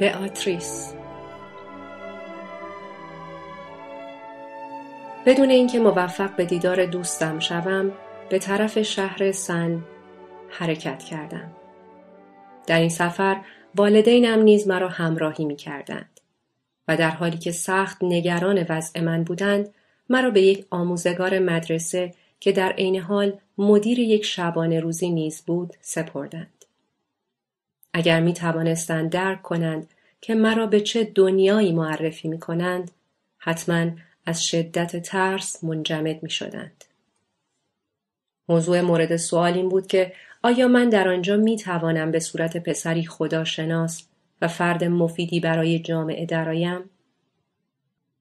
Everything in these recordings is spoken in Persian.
beatrice بدون اینکه موفق به دیدار دوستم شوم به طرف شهر سن حرکت کردم. در این سفر والدینم نیز مرا همراهی می کردند و در حالی که سخت نگران وضع من بودند مرا به یک آموزگار مدرسه که در عین حال مدیر یک شبانه روزی نیز بود سپردند. اگر می توانستند درک کنند که مرا به چه دنیایی معرفی می کنند حتما از شدت ترس منجمد می شدند. موضوع مورد سوال این بود که آیا من در آنجا می توانم به صورت پسری خداشناس و فرد مفیدی برای جامعه درآیم؟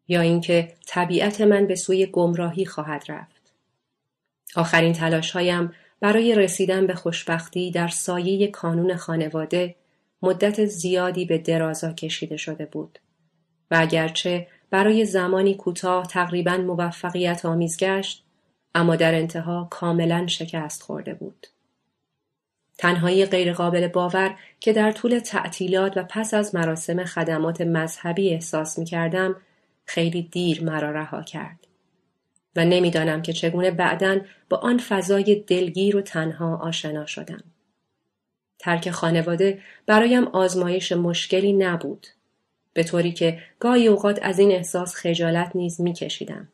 یا اینکه طبیعت من به سوی گمراهی خواهد رفت؟ آخرین تلاشهایم برای رسیدن به خوشبختی در سایه کانون خانواده مدت زیادی به درازا کشیده شده بود و اگرچه برای زمانی کوتاه تقریبا موفقیت آمیز گشت اما در انتها کاملا شکست خورده بود. تنهایی غیرقابل باور که در طول تعطیلات و پس از مراسم خدمات مذهبی احساس می کردم خیلی دیر مرا رها کرد. و نمی‌دانم که چگونه بعدا با آن فضای دلگیر و تنها آشنا شدم. ترک خانواده برایم آزمایش مشکلی نبود به طوری که گاهی اوقات از این احساس خجالت نیز میکشیدم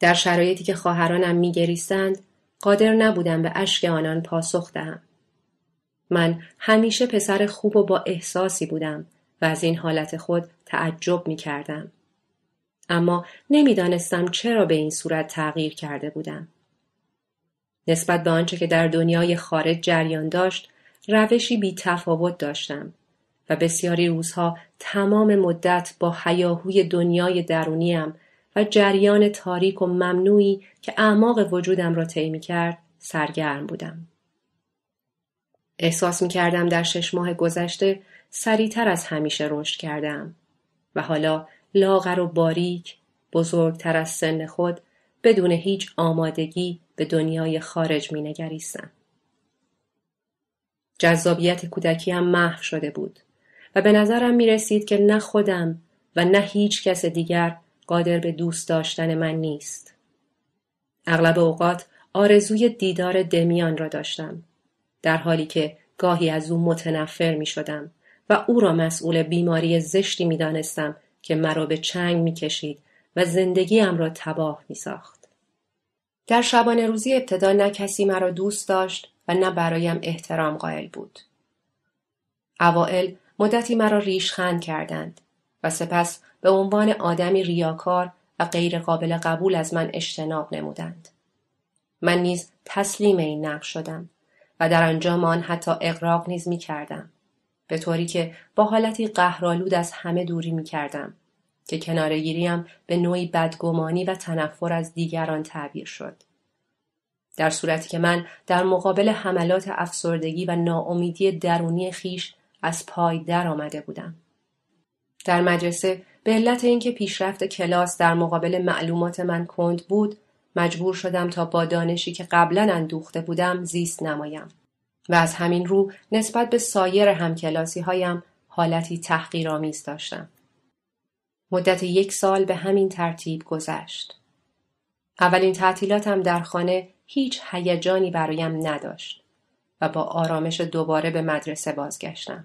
در شرایطی که خواهرانم میگریستند قادر نبودم به اشک آنان پاسخ دهم من همیشه پسر خوب و با احساسی بودم و از این حالت خود تعجب می کردم. اما نمی‌دانستم چرا به این صورت تغییر کرده بودم. نسبت به آنچه که در دنیای خارج جریان داشت روشی بی تفاوت داشتم و بسیاری روزها تمام مدت با حیاهوی دنیای درونیم و جریان تاریک و ممنوعی که اعماق وجودم را طی کرد سرگرم بودم. احساس می کردم در شش ماه گذشته سریعتر از همیشه رشد کردم و حالا لاغر و باریک بزرگتر از سن خود بدون هیچ آمادگی به دنیای خارج می نگریستم. جذابیت کودکیم محو شده بود و به نظرم می رسید که نه خودم و نه هیچ کس دیگر قادر به دوست داشتن من نیست. اغلب اوقات آرزوی دیدار دمیان را داشتم در حالی که گاهی از او متنفر می شدم و او را مسئول بیماری زشتی می دانستم که مرا به چنگ می کشید و زندگیم را تباه می ساخت. در شبانه روزی ابتدا نه کسی مرا دوست داشت و نه برایم احترام قائل بود. اوائل مدتی مرا ریشخند کردند و سپس به عنوان آدمی ریاکار و غیر قابل قبول از من اجتناب نمودند. من نیز تسلیم این نقش شدم و در انجام آن حتی اقراق نیز می کردم. به طوری که با حالتی قهرآلود از همه دوری می کردم که کنارگیریم به نوعی بدگمانی و تنفر از دیگران تعبیر شد. در صورتی که من در مقابل حملات افسردگی و ناامیدی درونی خیش از پای در آمده بودم. در مدرسه به علت اینکه پیشرفت کلاس در مقابل معلومات من کند بود مجبور شدم تا با دانشی که قبلا اندوخته بودم زیست نمایم و از همین رو نسبت به سایر همکلاسی هایم حالتی تحقیرآمیز داشتم. مدت یک سال به همین ترتیب گذشت. اولین تعطیلاتم در خانه هیچ هیجانی برایم نداشت و با آرامش دوباره به مدرسه بازگشتم.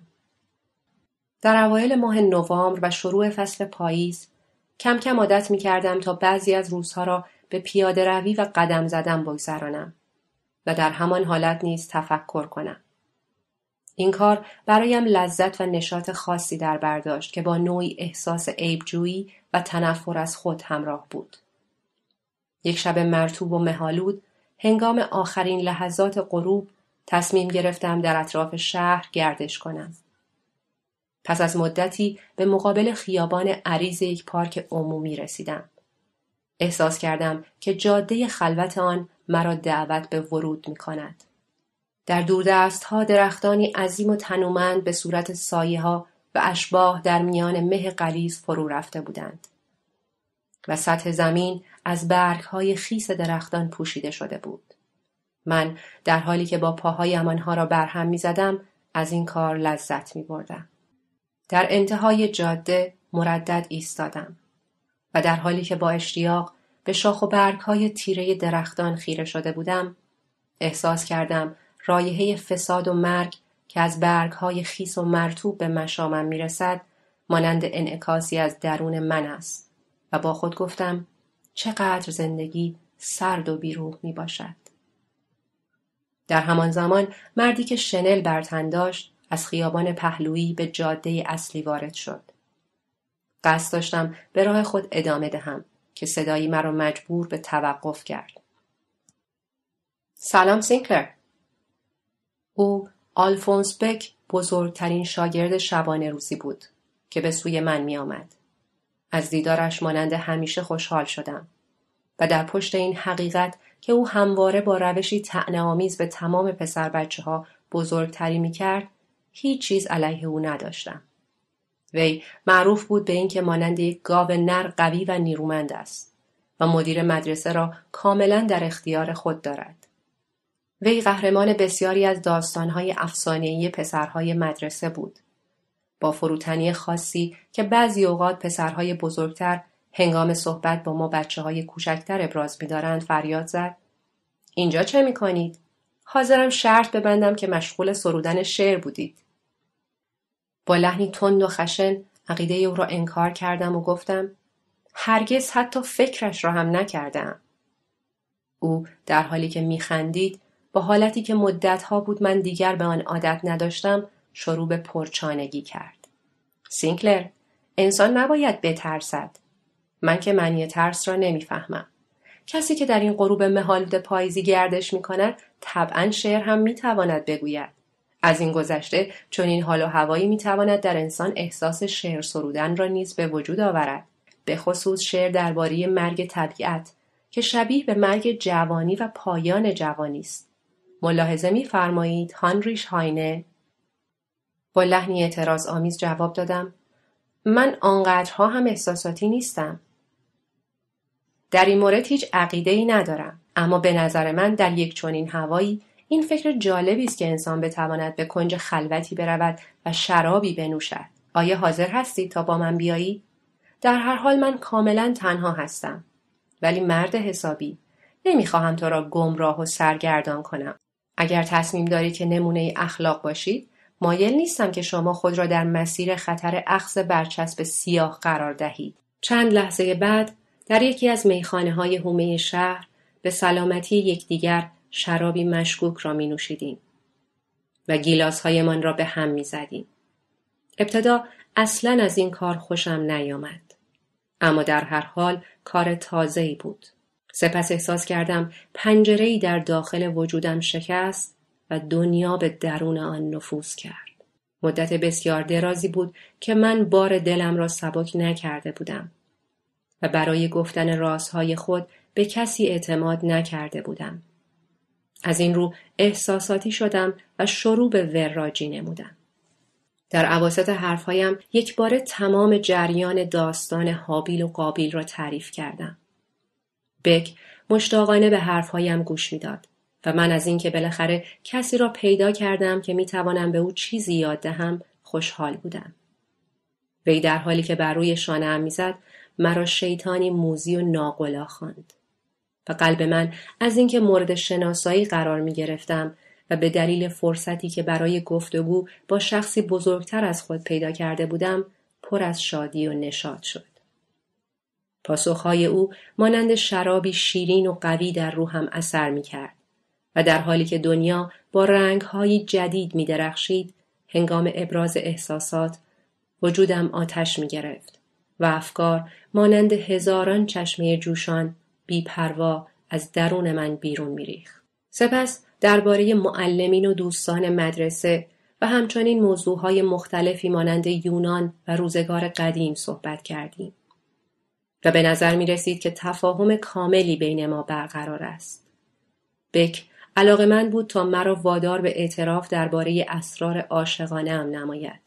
در اوایل ماه نوامبر و شروع فصل پاییز کم کم عادت می کردم تا بعضی از روزها را به پیاده روی و قدم زدن بگذرانم و در همان حالت نیز تفکر کنم. این کار برایم لذت و نشاط خاصی در برداشت که با نوعی احساس عیبجویی و تنفر از خود همراه بود. یک شب مرتوب و مهالود هنگام آخرین لحظات غروب تصمیم گرفتم در اطراف شهر گردش کنم. پس از مدتی به مقابل خیابان عریض یک پارک عمومی رسیدم. احساس کردم که جاده خلوت آن مرا دعوت به ورود می کند. در دوردست ها درختانی عظیم و تنومند به صورت سایه ها و اشباه در میان مه قلیز فرو رفته بودند. و سطح زمین از برگ های خیس درختان پوشیده شده بود. من در حالی که با پاهای آنها را برهم می زدم از این کار لذت می بردم. در انتهای جاده مردد ایستادم و در حالی که با اشتیاق به شاخ و برگ های تیره درختان خیره شده بودم احساس کردم رایحه فساد و مرگ که از برگ های خیس و مرتوب به مشامم می‌رسد مانند انعکاسی از درون من است و با خود گفتم چقدر زندگی سرد و بیروح می باشد. در همان زمان مردی که شنل بر داشت از خیابان پهلویی به جاده اصلی وارد شد. قصد داشتم به راه خود ادامه دهم که صدایی مرا مجبور به توقف کرد. سلام سینکلر. او آلفونس بک بزرگترین شاگرد شبانه روزی بود که به سوی من می آمد. از دیدارش مانند همیشه خوشحال شدم و در پشت این حقیقت که او همواره با روشی تعنه آمیز به تمام پسر بچه ها بزرگتری می کرد هیچ چیز علیه او نداشتم. وی معروف بود به اینکه مانند یک گاو نر قوی و نیرومند است و مدیر مدرسه را کاملا در اختیار خود دارد. وی قهرمان بسیاری از داستانهای افسانه‌ای پسرهای مدرسه بود. با فروتنی خاصی که بعضی اوقات پسرهای بزرگتر هنگام صحبت با ما بچه های کوچکتر ابراز می‌دارند فریاد زد. اینجا چه می کنید؟ حاضرم شرط ببندم که مشغول سرودن شعر بودید. با لحنی تند و خشن عقیده او را انکار کردم و گفتم هرگز حتی فکرش را هم نکردم. او در حالی که میخندید با حالتی که مدتها بود من دیگر به آن عادت نداشتم شروع به پرچانگی کرد. سینکلر انسان نباید بترسد. من که معنی ترس را نمی‌فهمم. کسی که در این غروب مهالود پاییزی گردش می کند طبعا شعر هم می تواند بگوید. از این گذشته چون این حال و هوایی می تواند در انسان احساس شعر سرودن را نیز به وجود آورد. به خصوص شعر درباره مرگ طبیعت که شبیه به مرگ جوانی و پایان جوانی است. ملاحظه می‌فرمایید هانریش هاینه با لحنی اعتراض آمیز جواب دادم من آنقدرها هم احساساتی نیستم. در این مورد هیچ عقیده ای ندارم اما به نظر من در یک چنین هوایی این فکر جالبی است که انسان بتواند به کنج خلوتی برود و شرابی بنوشد. آیا حاضر هستی تا با من بیایی؟ در هر حال من کاملا تنها هستم. ولی مرد حسابی نمی‌خواهم تو را گمراه و سرگردان کنم. اگر تصمیم داری که نمونه اخلاق باشید مایل نیستم که شما خود را در مسیر خطر اخذ برچسب سیاه قرار دهید چند لحظه بعد در یکی از میخانه های هومه شهر به سلامتی یکدیگر شرابی مشکوک را می نوشیدیم و گیلاس هایمان را به هم می زدیم. ابتدا اصلا از این کار خوشم نیامد. اما در هر حال کار تازه‌ای بود. سپس احساس کردم پنجره در داخل وجودم شکست و دنیا به درون آن نفوذ کرد. مدت بسیار درازی بود که من بار دلم را سبک نکرده بودم و برای گفتن رازهای خود به کسی اعتماد نکرده بودم. از این رو احساساتی شدم و شروع به وراجی نمودم. در عواسط حرفهایم یک بار تمام جریان داستان حابیل و قابیل را تعریف کردم. بک مشتاقانه به حرفهایم گوش می‌داد و من از اینکه بالاخره کسی را پیدا کردم که می‌توانم به او چیزی یاد دهم خوشحال بودم. وی در حالی که بر روی شانهام می‌زد مرا شیطانی موزی و ناقلا خواند. و قلب من از اینکه مورد شناسایی قرار می گرفتم و به دلیل فرصتی که برای گفتگو با شخصی بزرگتر از خود پیدا کرده بودم پر از شادی و نشاد شد. پاسخهای او مانند شرابی شیرین و قوی در روحم اثر می کرد و در حالی که دنیا با رنگهایی جدید می درخشید هنگام ابراز احساسات وجودم آتش می گرفت و افکار مانند هزاران چشمه جوشان بیپروا از درون من بیرون میریخت سپس درباره معلمین و دوستان مدرسه و همچنین موضوعهای مختلفی مانند یونان و روزگار قدیم صحبت کردیم و به نظر می رسید که تفاهم کاملی بین ما برقرار است. بک علاقه من بود تا مرا وادار به اعتراف درباره اسرار عاشقانه هم نماید.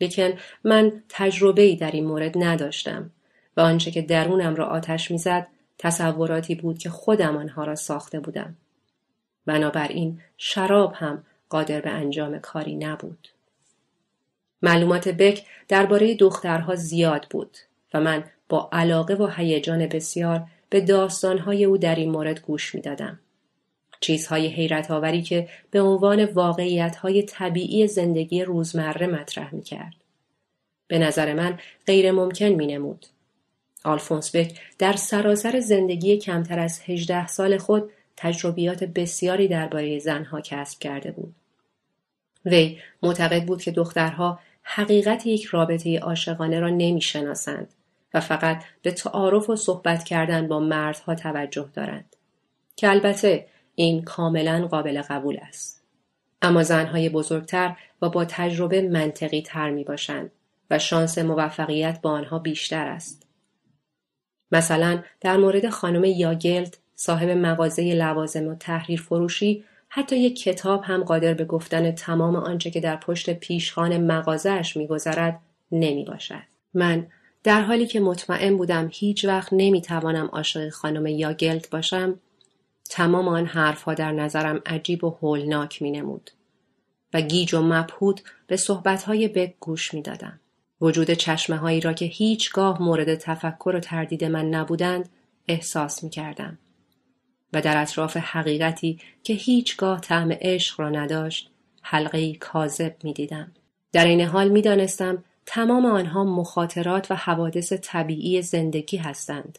لیکن من تجربه ای در این مورد نداشتم و آنچه که درونم را آتش می‌زد تصوراتی بود که خودم آنها را ساخته بودم. بنابراین شراب هم قادر به انجام کاری نبود. معلومات بک درباره دخترها زیاد بود و من با علاقه و هیجان بسیار به داستانهای او در این مورد گوش می‌دادم. چیزهای حیرت آوری که به عنوان واقعیت های طبیعی زندگی روزمره مطرح می کرد. به نظر من غیر ممکن می نمود. آلفونس بک در سراسر زندگی کمتر از هجده سال خود تجربیات بسیاری درباره زنها کسب کرده بود. وی معتقد بود که دخترها حقیقت یک رابطه عاشقانه را نمی‌شناسند و فقط به تعارف و صحبت کردن با مردها توجه دارند که البته این کاملا قابل قبول است اما زنهای بزرگتر و با تجربه منطقی تر می باشند و شانس موفقیت با آنها بیشتر است مثلا در مورد خانم یاگلد صاحب مغازه لوازم و تحریر فروشی حتی یک کتاب هم قادر به گفتن تمام آنچه که در پشت پیشخان مغازهاش میگذرد نمی باشد. من در حالی که مطمئن بودم هیچ وقت نمی توانم عاشق خانم یاگلد باشم تمام آن حرفها در نظرم عجیب و هولناک می نمود و گیج و مبهود به صحبتهای بک گوش می دادم. وجود چشمه هایی را که هیچگاه مورد تفکر و تردید من نبودند احساس می کردم. و در اطراف حقیقتی که هیچگاه طعم عشق را نداشت حلقه کاذب می دیدم. در این حال می دانستم تمام آنها مخاطرات و حوادث طبیعی زندگی هستند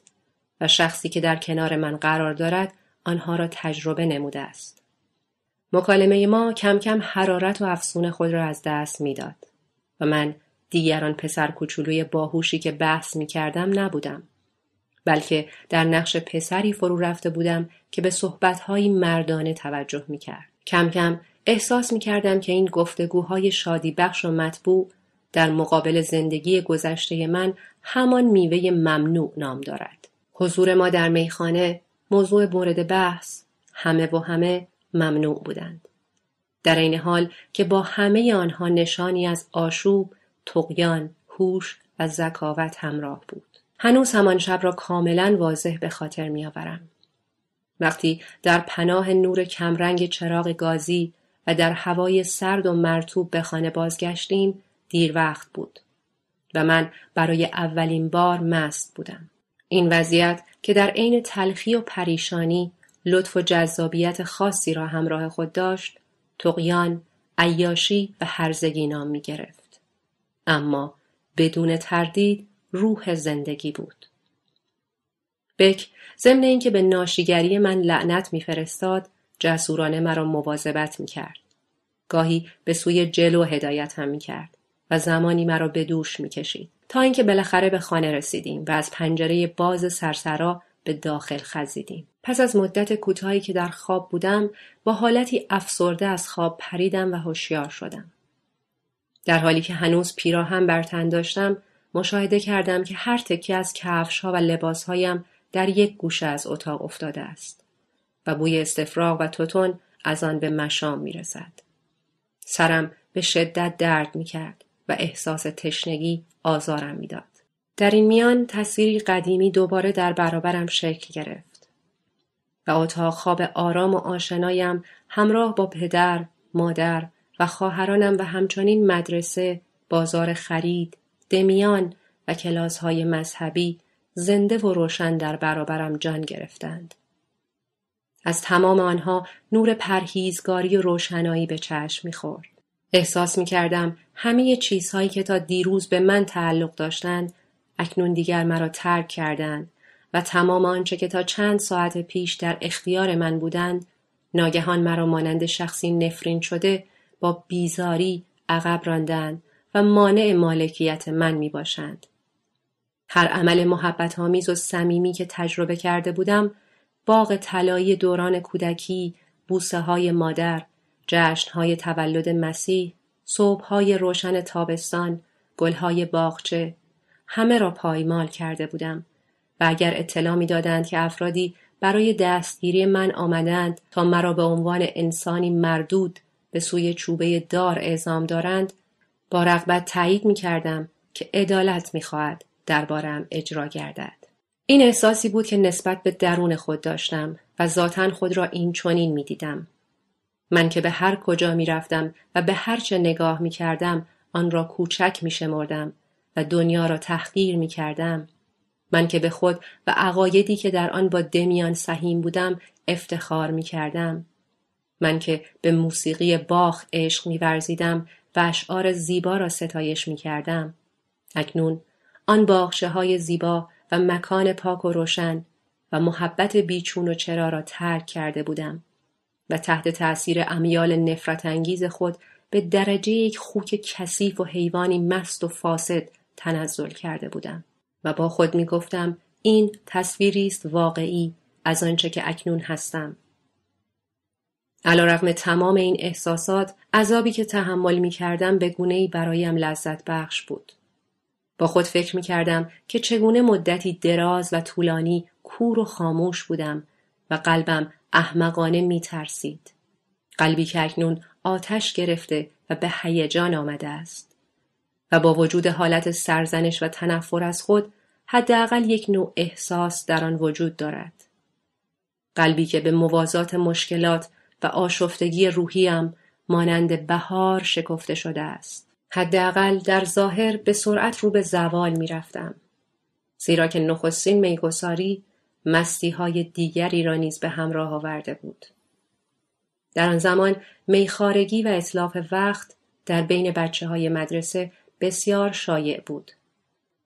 و شخصی که در کنار من قرار دارد آنها را تجربه نموده است. مکالمه ما کم کم حرارت و افسون خود را از دست می‌داد و من دیگران پسر کوچولوی باهوشی که بحث می کردم نبودم. بلکه در نقش پسری فرو رفته بودم که به صحبتهایی مردانه توجه می کرد. کم کم احساس می کردم که این گفتگوهای شادی بخش و مطبوع در مقابل زندگی گذشته من همان میوه ممنوع نام دارد. حضور ما در میخانه موضوع مورد بحث همه و همه ممنوع بودند. در این حال که با همه آنها نشانی از آشوب، تقیان، هوش و ذکاوت همراه بود. هنوز همان شب را کاملا واضح به خاطر میآورم. وقتی در پناه نور کمرنگ چراغ گازی و در هوای سرد و مرتوب به خانه بازگشتیم دیر وقت بود و من برای اولین بار مست بودم. این وضعیت که در عین تلخی و پریشانی لطف و جذابیت خاصی را همراه خود داشت تقیان، عیاشی و هرزگی نام می گرفت. اما بدون تردید روح زندگی بود. بک ضمن اینکه به ناشیگری من لعنت میفرستاد جسورانه مرا مواظبت می‌کرد. گاهی به سوی جلو هدایت هم می‌کرد و زمانی مرا به دوش می‌کشید. تا اینکه بالاخره به خانه رسیدیم و از پنجره باز سرسرا به داخل خزیدیم. پس از مدت کوتاهی که در خواب بودم با حالتی افسرده از خواب پریدم و هوشیار شدم. در حالی که هنوز پیراهن بر تن داشتم مشاهده کردم که هر تکی از ها و لباسهایم در یک گوشه از اتاق افتاده است و بوی استفراغ و توتون از آن به مشام می رسد. سرم به شدت درد می کرد و احساس تشنگی آزارم می‌داد. در این میان تصویری قدیمی دوباره در برابرم شکل گرفت و اتاق خواب آرام و آشنایم همراه با پدر، مادر و خواهرانم و همچنین مدرسه، بازار خرید، دمیان و های مذهبی زنده و روشن در برابرم جان گرفتند. از تمام آنها نور پرهیزگاری و روشنایی به چشم می‌خورد. احساس می کردم همه چیزهایی که تا دیروز به من تعلق داشتند اکنون دیگر مرا ترک کردند و تمام آنچه که تا چند ساعت پیش در اختیار من بودند ناگهان مرا مانند شخصی نفرین شده با بیزاری عقب راندند و مانع مالکیت من می باشند. هر عمل محبت آمیز و صمیمی که تجربه کرده بودم باغ طلایی دوران کودکی، بوسه های مادر، جشن های تولد مسیح، صبح های روشن تابستان، گل های باغچه، همه را پایمال کرده بودم و اگر اطلاع می دادند که افرادی برای دستگیری من آمدند تا مرا به عنوان انسانی مردود به سوی چوبه دار اعزام دارند با رغبت تایید می کردم که عدالت می خواهد دربارم اجرا گردد. این احساسی بود که نسبت به درون خود داشتم و ذاتا خود را این چنین می دیدم. من که به هر کجا می رفتم و به هر چه نگاه می کردم آن را کوچک می شمردم و دنیا را تحقیر می کردم. من که به خود و عقایدی که در آن با دمیان سهیم بودم افتخار می کردم. من که به موسیقی باخ عشق می ورزیدم و اشعار زیبا را ستایش می کردم. اکنون آن باخشه های زیبا و مکان پاک و روشن و محبت بیچون و چرا را ترک کرده بودم و تحت تأثیر امیال نفرت انگیز خود به درجه یک خوک کثیف و حیوانی مست و فاسد تنزل کرده بودم و با خود می گفتم این تصویری است واقعی از آنچه که اکنون هستم علیرغم تمام این احساسات عذابی که تحمل می کردم به گونه برایم لذت بخش بود با خود فکر می کردم که چگونه مدتی دراز و طولانی کور و خاموش بودم و قلبم احمقانه می ترسید. قلبی که اکنون آتش گرفته و به هیجان آمده است. و با وجود حالت سرزنش و تنفر از خود حداقل یک نوع احساس در آن وجود دارد. قلبی که به موازات مشکلات و آشفتگی روحیم مانند بهار شکفته شده است. حداقل در ظاهر به سرعت رو به زوال می رفتم. زیرا که نخستین میگساری مستی های دیگری را نیز به همراه آورده بود. در آن زمان میخارگی و اطلاف وقت در بین بچه های مدرسه بسیار شایع بود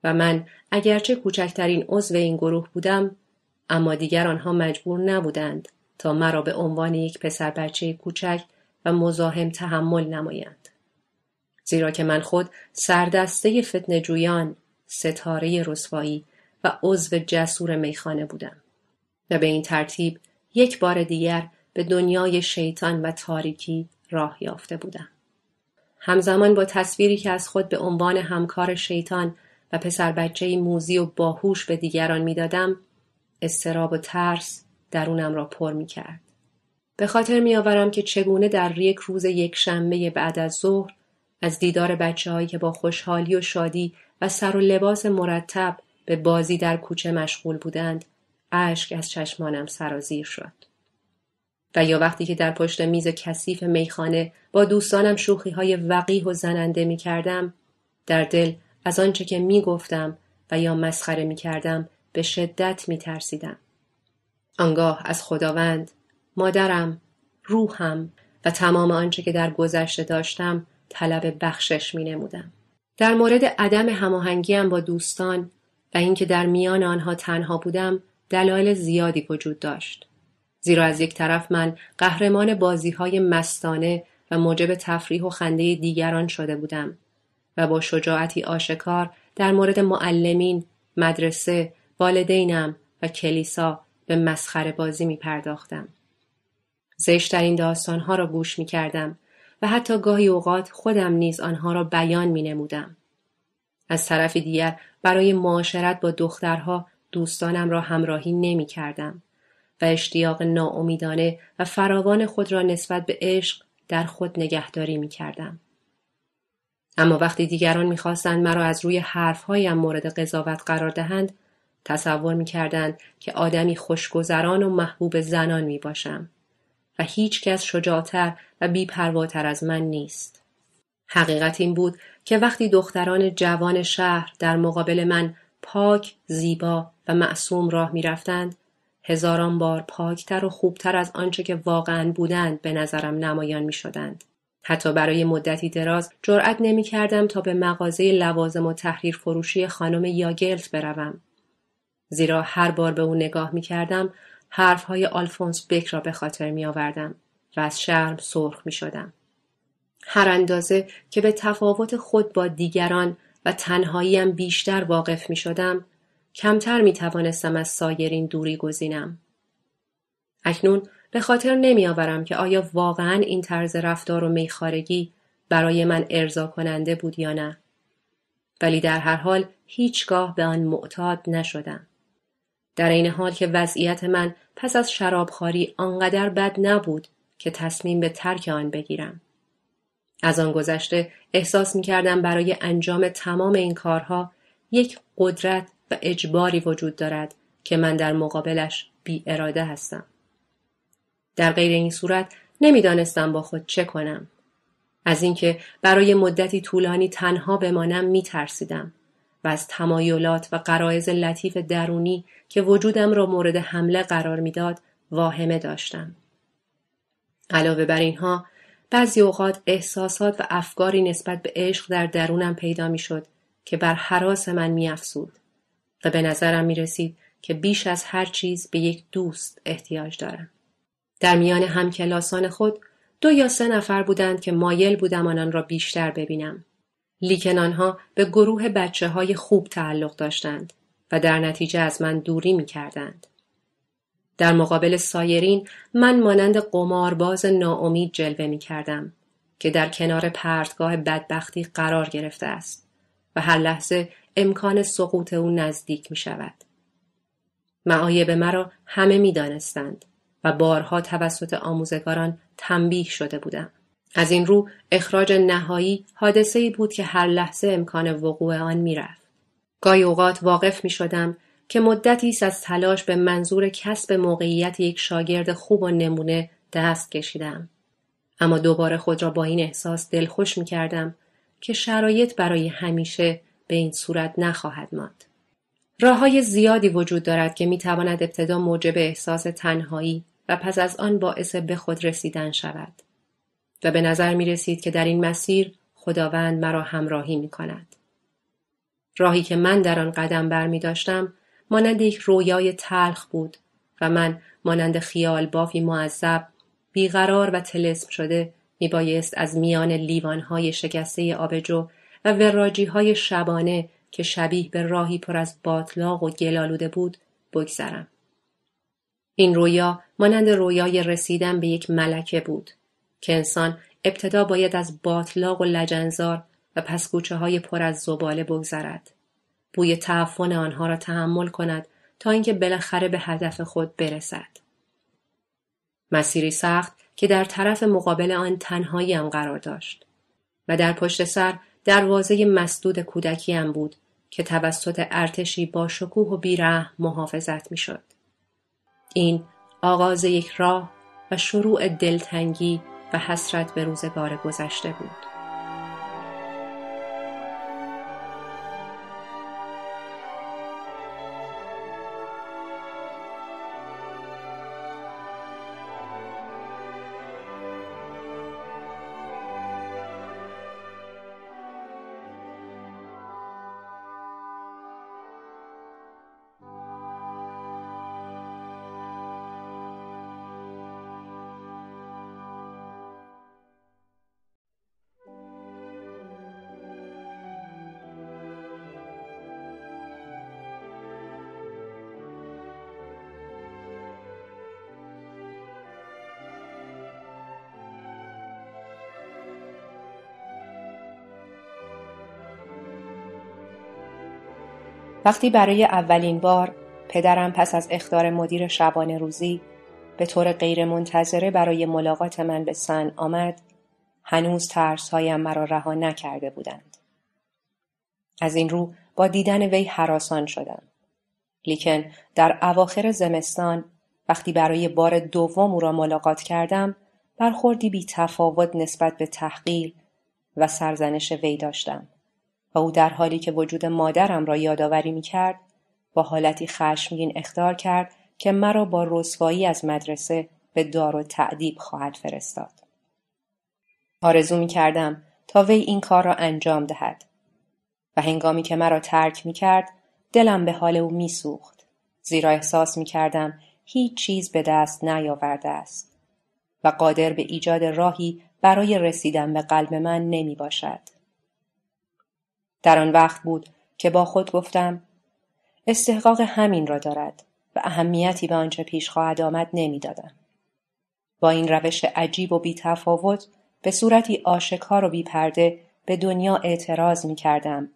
و من اگرچه کوچکترین عضو این گروه بودم اما دیگر آنها مجبور نبودند تا مرا به عنوان یک پسر بچه کوچک و مزاحم تحمل نمایند. زیرا که من خود سردسته فتن جویان، ستاره رسوایی و عضو جسور میخانه بودم. و به این ترتیب یک بار دیگر به دنیای شیطان و تاریکی راه یافته بودم. همزمان با تصویری که از خود به عنوان همکار شیطان و پسر بچه موزی و باهوش به دیگران می‌دادم استراب و ترس درونم را پر می کرد. به خاطر می آورم که چگونه در یک روز یک شنبه بعد از ظهر از دیدار بچه هایی که با خوشحالی و شادی و سر و لباس مرتب به بازی در کوچه مشغول بودند اشک از چشمانم سرازیر شد. و یا وقتی که در پشت میز کثیف میخانه با دوستانم شوخی های وقیح و زننده می کردم در دل از آنچه که می گفتم و یا مسخره می کردم به شدت می ترسیدم. آنگاه از خداوند، مادرم، روحم و تمام آنچه که در گذشته داشتم طلب بخشش می نمودم. در مورد عدم هماهنگیم با دوستان و اینکه در میان آنها تنها بودم دلایل زیادی وجود داشت. زیرا از یک طرف من قهرمان بازی های مستانه و موجب تفریح و خنده دیگران شده بودم و با شجاعتی آشکار در مورد معلمین، مدرسه، والدینم و کلیسا به مسخره بازی می پرداختم. زشترین داستانها را گوش می کردم و حتی گاهی اوقات خودم نیز آنها را بیان می نمودم. از طرف دیگر برای معاشرت با دخترها دوستانم را همراهی نمی کردم و اشتیاق ناامیدانه و فراوان خود را نسبت به عشق در خود نگهداری می کردم. اما وقتی دیگران می‌خواستند مرا از روی حرفهایم مورد قضاوت قرار دهند تصور می‌کردند که آدمی خوشگذران و محبوب زنان می باشم و هیچ کس شجاعتر و بیپرواتر از من نیست. حقیقت این بود که وقتی دختران جوان شهر در مقابل من پاک، زیبا و معصوم راه می رفتند، هزاران بار پاکتر و خوبتر از آنچه که واقعا بودند به نظرم نمایان می شدند. حتی برای مدتی دراز جرأت نمی کردم تا به مغازه لوازم و تحریر فروشی خانم یاگلت بروم. زیرا هر بار به او نگاه می کردم حرف های آلفونس بک را به خاطر می آوردم و از شرم سرخ می شدم. هر اندازه که به تفاوت خود با دیگران و تنهاییم بیشتر واقف می شدم کمتر می توانستم از سایرین دوری گزینم. اکنون به خاطر نمی آورم که آیا واقعا این طرز رفتار و میخارگی برای من ارضا کننده بود یا نه. ولی در هر حال هیچگاه به آن معتاد نشدم. در این حال که وضعیت من پس از شرابخواری آنقدر بد نبود که تصمیم به ترک آن بگیرم. از آن گذشته احساس می کردم برای انجام تمام این کارها یک قدرت و اجباری وجود دارد که من در مقابلش بی اراده هستم. در غیر این صورت نمی‌دانستم با خود چه کنم. از اینکه برای مدتی طولانی تنها بمانم می ترسیدم و از تمایلات و قرائز لطیف درونی که وجودم را مورد حمله قرار می‌داد واهمه داشتم. علاوه بر اینها بعضی اوقات احساسات و افکاری نسبت به عشق در درونم پیدا می‌شد که بر حراس من میافزود و به نظرم می رسید که بیش از هر چیز به یک دوست احتیاج دارم. در میان همکلاسان خود دو یا سه نفر بودند که مایل بودم آنان را بیشتر ببینم. لیکن آنها به گروه بچه های خوب تعلق داشتند و در نتیجه از من دوری می کردند. در مقابل سایرین من مانند قمارباز ناامید جلوه می کردم که در کنار پرتگاه بدبختی قرار گرفته است و هر لحظه امکان سقوط او نزدیک می شود. معایب مرا همه می دانستند و بارها توسط آموزگاران تنبیه شده بودم. از این رو اخراج نهایی حادثه ای بود که هر لحظه امکان وقوع آن می‌رفت. گاهی اوقات واقف می شدم که مدتی است از تلاش به منظور کسب موقعیت یک شاگرد خوب و نمونه دست کشیدم. اما دوباره خود را با این احساس دلخوش می کردم که شرایط برای همیشه به این صورت نخواهد ماند. راه های زیادی وجود دارد که می تواند ابتدا موجب احساس تنهایی و پس از آن باعث به خود رسیدن شود. و به نظر می رسید که در این مسیر خداوند مرا همراهی می کند. راهی که من در آن قدم بر می داشتم مانند یک رویای تلخ بود و من مانند خیال بافی معذب بیقرار و تلسم شده می بایست از میان لیوانهای شکسته آبجو و وراجی های شبانه که شبیه به راهی پر از باطلاق و گلالوده بود بگذرم. این رویا مانند رویای رسیدن به یک ملکه بود که انسان ابتدا باید از باطلاق و لجنزار و پسکوچه های پر از زباله بگذرد. بوی تعفن آنها را تحمل کند تا اینکه بالاخره به هدف خود برسد. مسیری سخت که در طرف مقابل آن تنهاییم قرار داشت و در پشت سر دروازه مسدود کودکیم بود که توسط ارتشی با شکوه و بیره محافظت می‌شد. این آغاز یک راه و شروع دلتنگی و حسرت به روزگار گذشته بود. وقتی برای اولین بار پدرم پس از اختار مدیر شبانه روزی به طور غیر منتظره برای ملاقات من به سن آمد هنوز ترسهایم مرا رها نکرده بودند. از این رو با دیدن وی حراسان شدم. لیکن در اواخر زمستان وقتی برای بار دوم او را ملاقات کردم برخوردی بی تفاوت نسبت به تحقیل و سرزنش وی داشتم. و او در حالی که وجود مادرم را یادآوری می کرد با حالتی خشمگین اختار کرد که مرا با رسوایی از مدرسه به دار و تعدیب خواهد فرستاد. آرزو می کردم تا وی این کار را انجام دهد و هنگامی که مرا ترک می کرد دلم به حال او می سوخت زیرا احساس می کردم هیچ چیز به دست نیاورده است و قادر به ایجاد راهی برای رسیدن به قلب من نمی باشد. در آن وقت بود که با خود گفتم استحقاق همین را دارد و اهمیتی به آنچه پیش خواهد آمد نمی‌دادم. با این روش عجیب و بیتفاوت به صورتی آشکار و بیپرده به دنیا اعتراض می کردم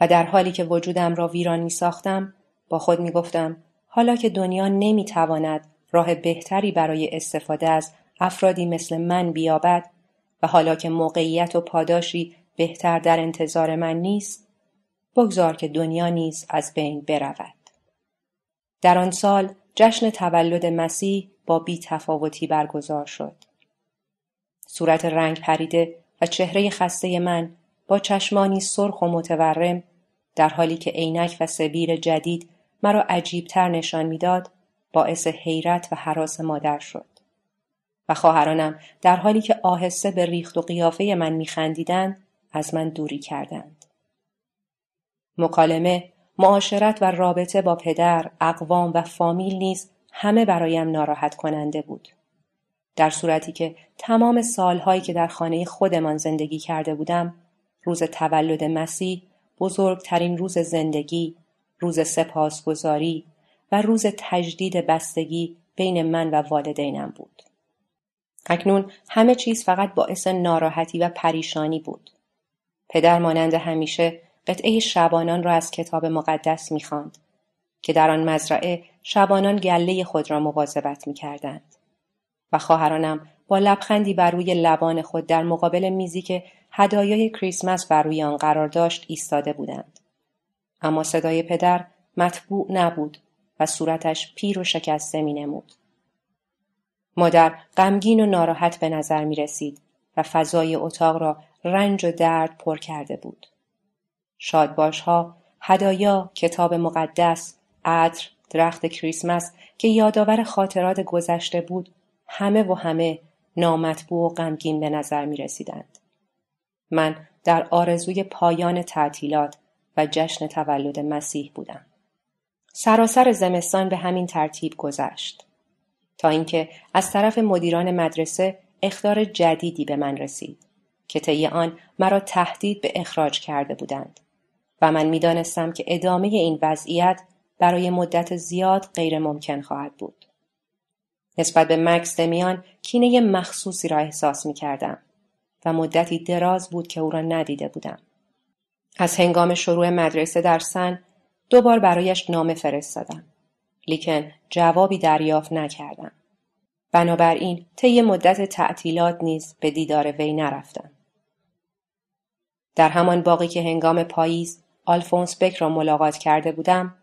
و در حالی که وجودم را ویران می ساختم با خود می گفتم حالا که دنیا نمی تواند راه بهتری برای استفاده از افرادی مثل من بیابد و حالا که موقعیت و پاداشی بهتر در انتظار من نیست. بگذار که دنیا نیز از بین برود. در آن سال جشن تولد مسیح با بی تفاوتی برگزار شد. صورت رنگ پریده و چهره خسته من با چشمانی سرخ و متورم در حالی که عینک و سبیر جدید مرا عجیبتر نشان می‌داد باعث حیرت و حراس مادر شد. و خواهرانم در حالی که آهسته به ریخت و قیافه من میخندیدند از من دوری کردند. مکالمه معاشرت و رابطه با پدر اقوام و فامیل نیز همه برایم ناراحت کننده بود. در صورتی که تمام سالهایی که در خانه خودمان زندگی کرده بودم روز تولد مسیح بزرگترین روز زندگی روز سپاسگزاری و روز تجدید بستگی بین من و والدینم بود. اکنون همه چیز فقط باعث ناراحتی و پریشانی بود. پدر مانند همیشه قطعه شبانان را از کتاب مقدس می‌خواند که در آن مزرعه شبانان گله خود را مواظبت می‌کردند و خواهرانم با لبخندی بر روی لبان خود در مقابل میزی که هدایای کریسمس بر روی آن قرار داشت ایستاده بودند اما صدای پدر مطبوع نبود و صورتش پیر و شکسته می نمود. مادر غمگین و ناراحت به نظر می رسید و فضای اتاق را رنج و درد پر کرده بود. شادباش ها، هدایا، کتاب مقدس، عطر، درخت کریسمس که یادآور خاطرات گذشته بود همه و همه نامطبوع و غمگین به نظر می رسیدند. من در آرزوی پایان تعطیلات و جشن تولد مسیح بودم. سراسر زمستان به همین ترتیب گذشت تا اینکه از طرف مدیران مدرسه اختار جدیدی به من رسید که طی آن مرا تهدید به اخراج کرده بودند و من می‌دانستم که ادامه این وضعیت برای مدت زیاد غیر ممکن خواهد بود. نسبت به مکس دمیان کینه مخصوصی را احساس می کردم و مدتی دراز بود که او را ندیده بودم. از هنگام شروع مدرسه در سن دو بار برایش نامه فرستادم. لیکن جوابی دریافت نکردم. بنابراین طی مدت تعطیلات نیز به دیدار وی نرفتم. در همان باقی که هنگام پاییز آلفونس بک را ملاقات کرده بودم،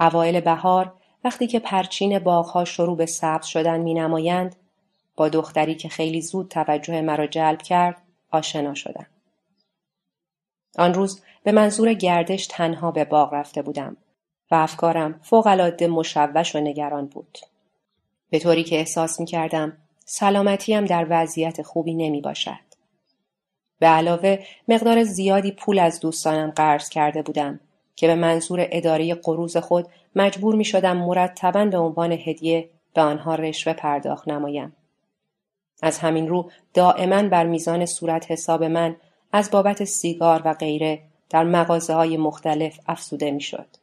اوایل بهار وقتی که پرچین باغها شروع به سبز شدن می نمایند، با دختری که خیلی زود توجه مرا جلب کرد آشنا شدم. آن روز به منظور گردش تنها به باغ رفته بودم و افکارم فوقالعاده مشوش و نگران بود. به طوری که احساس می کردم سلامتیم در وضعیت خوبی نمی باشد. به علاوه مقدار زیادی پول از دوستانم قرض کرده بودم که به منظور اداره قروز خود مجبور می شدم مرتبا به عنوان هدیه به آنها رشوه پرداخت نمایم. از همین رو دائما بر میزان صورت حساب من از بابت سیگار و غیره در مغازه های مختلف افسوده می شد.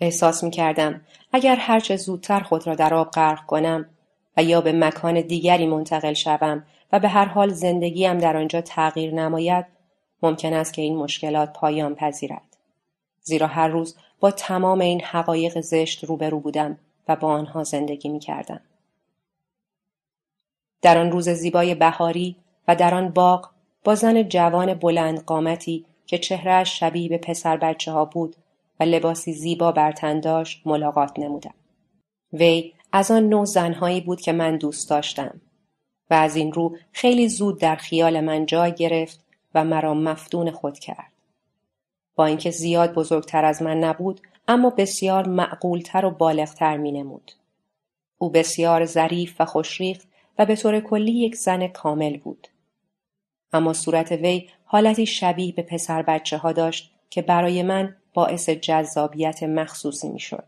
احساس می کردم اگر هرچه زودتر خود را در آب غرق کنم و یا به مکان دیگری منتقل شوم و به هر حال زندگیم در آنجا تغییر نماید ممکن است که این مشکلات پایان پذیرد. زیرا هر روز با تمام این حقایق زشت روبرو بودم و با آنها زندگی می کردم. در آن روز زیبای بهاری و در آن باغ با زن جوان بلند قامتی که چهرهش شبیه به پسر بچه ها بود و لباسی زیبا بر تن داشت ملاقات نمودم. وی از آن نوع زنهایی بود که من دوست داشتم و از این رو خیلی زود در خیال من جای گرفت و مرا مفتون خود کرد. با اینکه زیاد بزرگتر از من نبود اما بسیار معقولتر و بالغتر می نمود. او بسیار ظریف و خوشریخت و به طور کلی یک زن کامل بود. اما صورت وی حالتی شبیه به پسر بچه ها داشت که برای من باعث جذابیت مخصوصی می شد.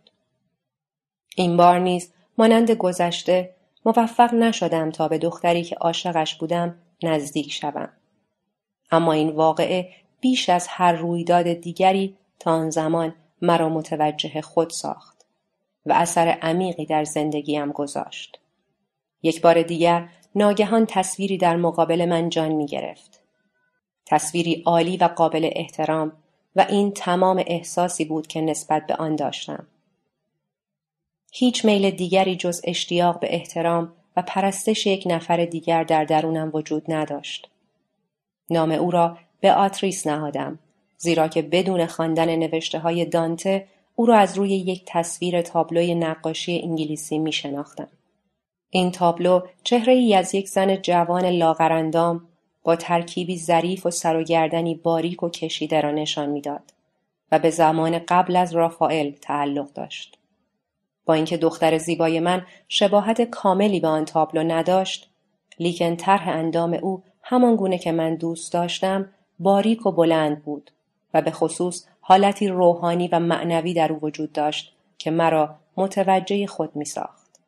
این بار نیز مانند گذشته موفق نشدم تا به دختری که عاشقش بودم نزدیک شوم. اما این واقعه بیش از هر رویداد دیگری تا آن زمان مرا متوجه خود ساخت و اثر عمیقی در زندگیم گذاشت. یک بار دیگر ناگهان تصویری در مقابل من جان می گرفت. تصویری عالی و قابل احترام و این تمام احساسی بود که نسبت به آن داشتم. هیچ میل دیگری جز اشتیاق به احترام و پرستش یک نفر دیگر در درونم وجود نداشت. نام او را به آتریس نهادم زیرا که بدون خواندن نوشته های دانته او را از روی یک تصویر تابلوی نقاشی انگلیسی می شناختم. این تابلو چهره ای از یک زن جوان لاغرندام با ترکیبی ظریف و سر و گردنی باریک و کشیده را نشان می‌داد و به زمان قبل از رافائل تعلق داشت. با اینکه دختر زیبای من شباهت کاملی به آن تابلو نداشت لیکن طرح اندام او همان گونه که من دوست داشتم باریک و بلند بود و به خصوص حالتی روحانی و معنوی در او وجود داشت که مرا متوجه خود می ساخت.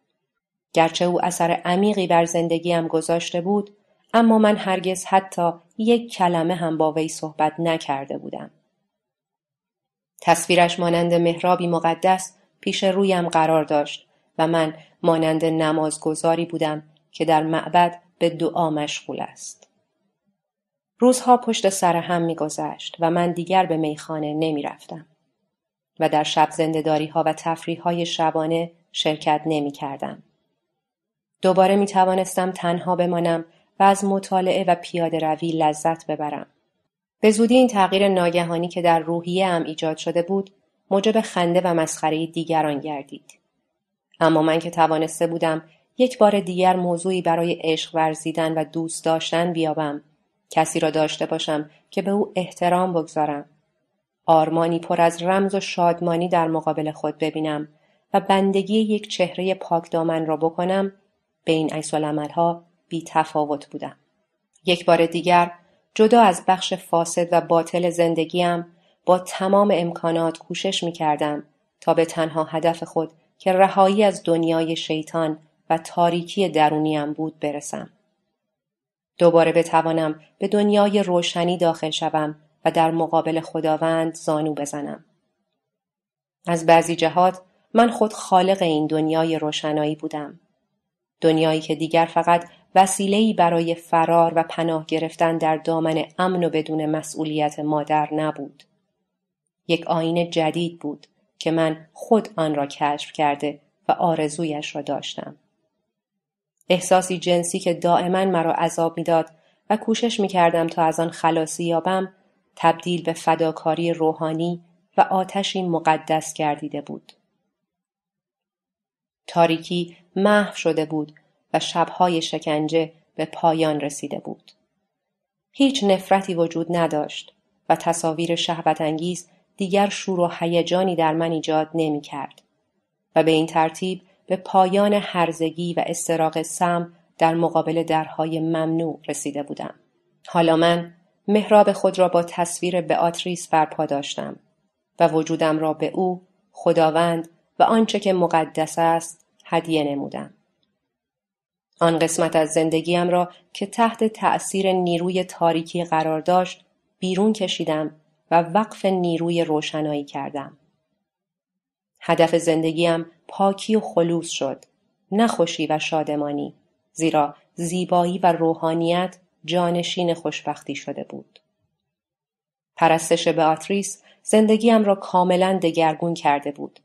گرچه او اثر عمیقی بر زندگیم گذاشته بود اما من هرگز حتی یک کلمه هم با وی صحبت نکرده بودم. تصویرش مانند مهرابی مقدس پیش رویم قرار داشت و من مانند نمازگذاری بودم که در معبد به دعا مشغول است. روزها پشت سر هم میگذشت و من دیگر به میخانه نمی رفتم و در شب زندداری ها و تفریح های شبانه شرکت نمی کردم. دوباره می توانستم تنها بمانم و از مطالعه و پیاده روی لذت ببرم. به زودی این تغییر ناگهانی که در روحیه هم ایجاد شده بود موجب خنده و مسخره دیگران گردید. اما من که توانسته بودم یک بار دیگر موضوعی برای عشق ورزیدن و دوست داشتن بیابم کسی را داشته باشم که به او احترام بگذارم آرمانی پر از رمز و شادمانی در مقابل خود ببینم و بندگی یک چهره پاک دامن را بکنم به این عکس بی تفاوت بودم یک بار دیگر جدا از بخش فاسد و باطل زندگیم با تمام امکانات کوشش می کردم تا به تنها هدف خود که رهایی از دنیای شیطان و تاریکی درونیم بود برسم. دوباره بتوانم به دنیای روشنی داخل شوم و در مقابل خداوند زانو بزنم. از بعضی جهات من خود خالق این دنیای روشنایی بودم. دنیایی که دیگر فقط وسیله‌ای برای فرار و پناه گرفتن در دامن امن و بدون مسئولیت مادر نبود. یک آین جدید بود که من خود آن را کشف کرده و آرزویش را داشتم. احساسی جنسی که دائما مرا عذاب می‌داد و کوشش می‌کردم تا از آن خلاصی یابم تبدیل به فداکاری روحانی و آتشی مقدس گردیده بود. تاریکی محو شده بود و شبهای شکنجه به پایان رسیده بود. هیچ نفرتی وجود نداشت و تصاویر شهوت انگیز دیگر شور و هیجانی در من ایجاد نمی کرد و به این ترتیب به پایان هرزگی و استراق سم در مقابل درهای ممنوع رسیده بودم. حالا من محراب خود را با تصویر بآتریس برپا داشتم و وجودم را به او خداوند و آنچه که مقدس است هدیه نمودم. آن قسمت از زندگیم را که تحت تأثیر نیروی تاریکی قرار داشت بیرون کشیدم و وقف نیروی روشنایی کردم. هدف زندگیم پاکی و خلوص شد نه خوشی و شادمانی زیرا زیبایی و روحانیت جانشین خوشبختی شده بود پرستش آتریس زندگیم را کاملا دگرگون کرده بود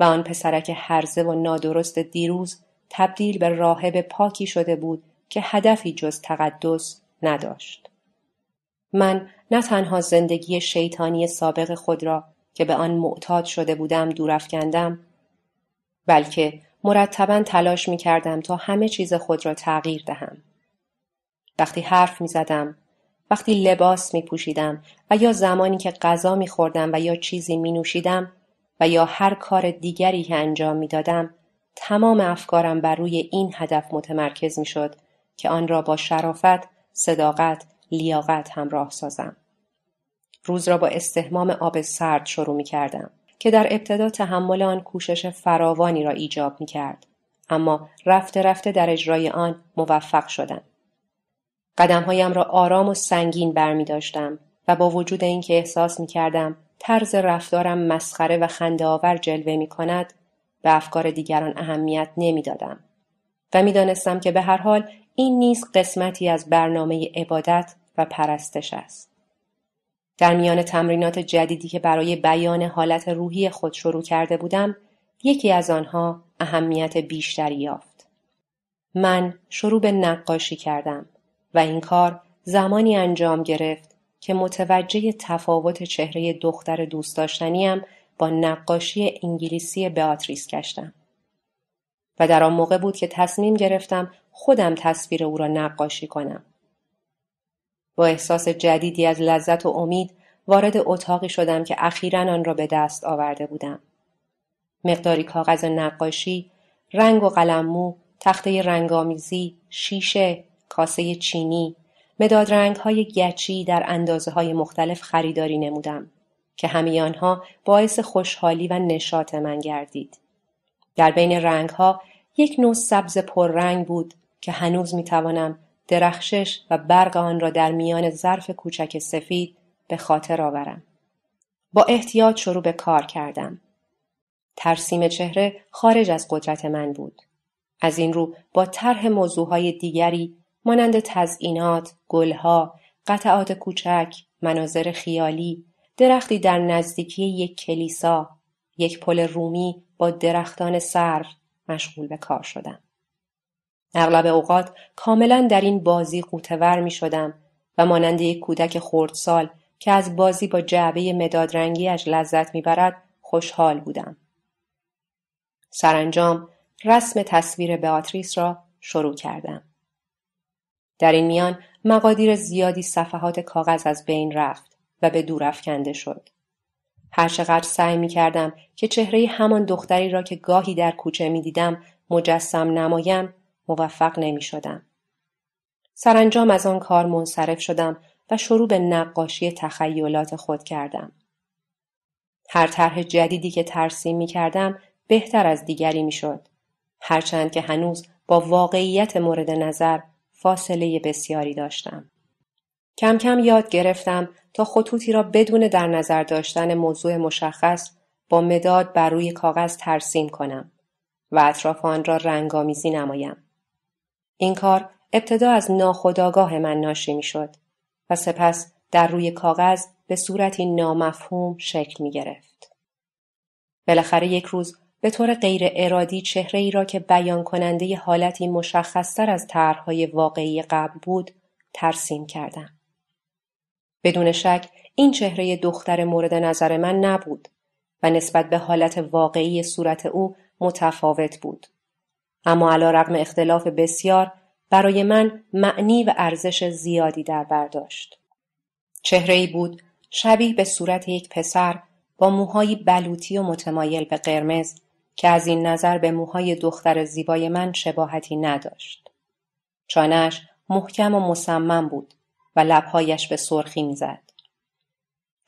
و آن پسرک هرزه و نادرست دیروز تبدیل به راهب پاکی شده بود که هدفی جز تقدس نداشت من نه تنها زندگی شیطانی سابق خود را که به آن معتاد شده بودم دورافکندم بلکه مرتبا تلاش می کردم تا همه چیز خود را تغییر دهم. وقتی حرف می زدم، وقتی لباس می پوشیدم و یا زمانی که غذا می خوردم و یا چیزی می نوشیدم و یا هر کار دیگری که انجام می دادم، تمام افکارم بر روی این هدف متمرکز می شد که آن را با شرافت، صداقت، لیاقت همراه سازم. روز را با استحمام آب سرد شروع می کردم. که در ابتدا تحمل آن کوشش فراوانی را ایجاب می کرد. اما رفته رفته در اجرای آن موفق شدم. قدمهایم را آرام و سنگین برمی داشتم و با وجود اینکه احساس می کردم طرز رفتارم مسخره و خنده آور جلوه می کند به افکار دیگران اهمیت نمی دادم. و می دانستم که به هر حال این نیز قسمتی از برنامه عبادت و پرستش است. در میان تمرینات جدیدی که برای بیان حالت روحی خود شروع کرده بودم یکی از آنها اهمیت بیشتری یافت. من شروع به نقاشی کردم و این کار زمانی انجام گرفت که متوجه تفاوت چهره دختر دوست داشتنیم با نقاشی انگلیسی بیاتریس گشتم. و در آن موقع بود که تصمیم گرفتم خودم تصویر او را نقاشی کنم. با احساس جدیدی از لذت و امید وارد اتاقی شدم که اخیرا آن را به دست آورده بودم. مقداری کاغذ نقاشی، رنگ و قلممو، تخته رنگامیزی، شیشه، کاسه چینی، مداد رنگ های گچی در اندازه های مختلف خریداری نمودم که همه آنها باعث خوشحالی و نشاط من گردید. در بین رنگ ها یک نوع سبز پررنگ بود که هنوز می توانم درخشش و برق آن را در میان ظرف کوچک سفید به خاطر آورم. با احتیاط شروع به کار کردم. ترسیم چهره خارج از قدرت من بود. از این رو با طرح موضوعهای دیگری مانند تزئینات، گلها، قطعات کوچک، مناظر خیالی، درختی در نزدیکی یک کلیسا، یک پل رومی با درختان سرو مشغول به کار شدم. اغلب اوقات کاملا در این بازی قوتور می شدم و مانند یک کودک خردسال که از بازی با جعبه مدادرنگیش لذت می‌برد خوشحال بودم. سرانجام رسم تصویر بیاتریس را شروع کردم. در این میان مقادیر زیادی صفحات کاغذ از بین رفت و به دور افکنده شد. هرچقدر سعی می کردم که چهره همان دختری را که گاهی در کوچه می دیدم مجسم نمایم موفق نمی شدم. سرانجام از آن کار منصرف شدم و شروع به نقاشی تخیلات خود کردم. هر طرح جدیدی که ترسیم می کردم بهتر از دیگری می شد. هرچند که هنوز با واقعیت مورد نظر فاصله بسیاری داشتم. کم کم یاد گرفتم تا خطوطی را بدون در نظر داشتن موضوع مشخص با مداد بر روی کاغذ ترسیم کنم و اطراف آن را رنگامیزی نمایم. این کار ابتدا از ناخداگاه من ناشی می شد و سپس در روی کاغذ به صورتی نامفهوم شکل می گرفت. بالاخره یک روز به طور غیر ارادی چهره ای را که بیان کننده حالتی مشخصتر از طرحهای واقعی قبل بود ترسیم کردم. بدون شک این چهره دختر مورد نظر من نبود و نسبت به حالت واقعی صورت او متفاوت بود. اما علا رقم اختلاف بسیار برای من معنی و ارزش زیادی در برداشت. چهره ای بود شبیه به صورت یک پسر با موهای بلوطی و متمایل به قرمز که از این نظر به موهای دختر زیبای من شباهتی نداشت. چانش محکم و مصمم بود و لبهایش به سرخی می‌زد.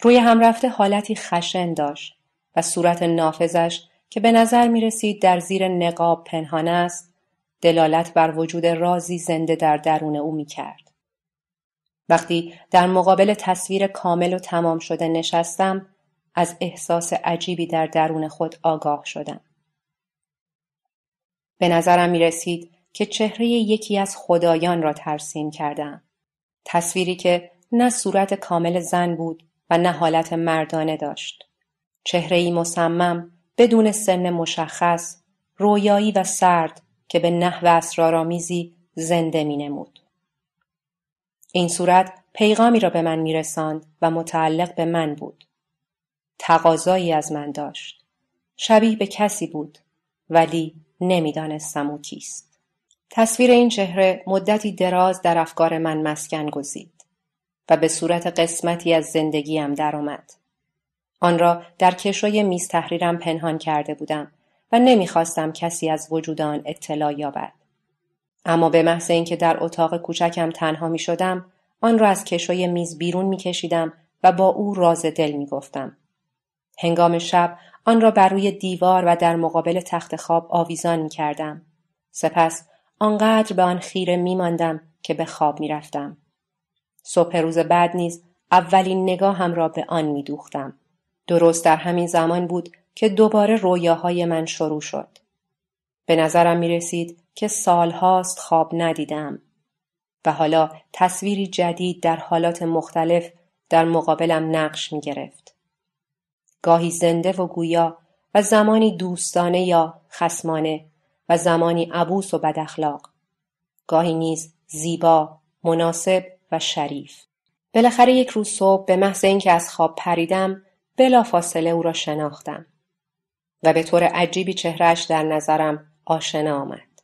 روی هم رفته حالتی خشن داشت و صورت نافذش که به نظر می رسید در زیر نقاب پنهان است دلالت بر وجود رازی زنده در درون او می کرد. وقتی در مقابل تصویر کامل و تمام شده نشستم از احساس عجیبی در درون خود آگاه شدم. به نظرم می رسید که چهره یکی از خدایان را ترسیم کردم. تصویری که نه صورت کامل زن بود و نه حالت مردانه داشت. چهره ای مصمم بدون سن مشخص، رویایی و سرد که به نحو اسرارآمیزی زنده می نمود. این صورت پیغامی را به من می رساند و متعلق به من بود. تقاضایی از من داشت. شبیه به کسی بود ولی نمی‌دانستم او کیست. تصویر این چهره مدتی دراز در افکار من مسکن گزید و به صورت قسمتی از زندگیم درآمد. آن را در کشوی میز تحریرم پنهان کرده بودم و نمی‌خواستم کسی از وجود آن اطلاع یابد. اما به محض اینکه در اتاق کوچکم تنها می شدم آن را از کشوی میز بیرون می کشیدم و با او راز دل می گفتم. هنگام شب آن را بر روی دیوار و در مقابل تخت خواب آویزان می کردم. سپس آنقدر به آن خیره می ماندم که به خواب می رفتم. صبح روز بعد نیز اولین نگاهم را به آن می دوختم. درست در همین زمان بود که دوباره رویاهای من شروع شد. به نظرم می رسید که سالهاست خواب ندیدم و حالا تصویری جدید در حالات مختلف در مقابلم نقش می گرفت. گاهی زنده و گویا و زمانی دوستانه یا خسمانه و زمانی عبوس و بداخلاق. گاهی نیز زیبا، مناسب و شریف. بالاخره یک روز صبح به محض اینکه از خواب پریدم بلافاصله او را شناختم. و به طور عجیبی چهرش در نظرم آشنا آمد.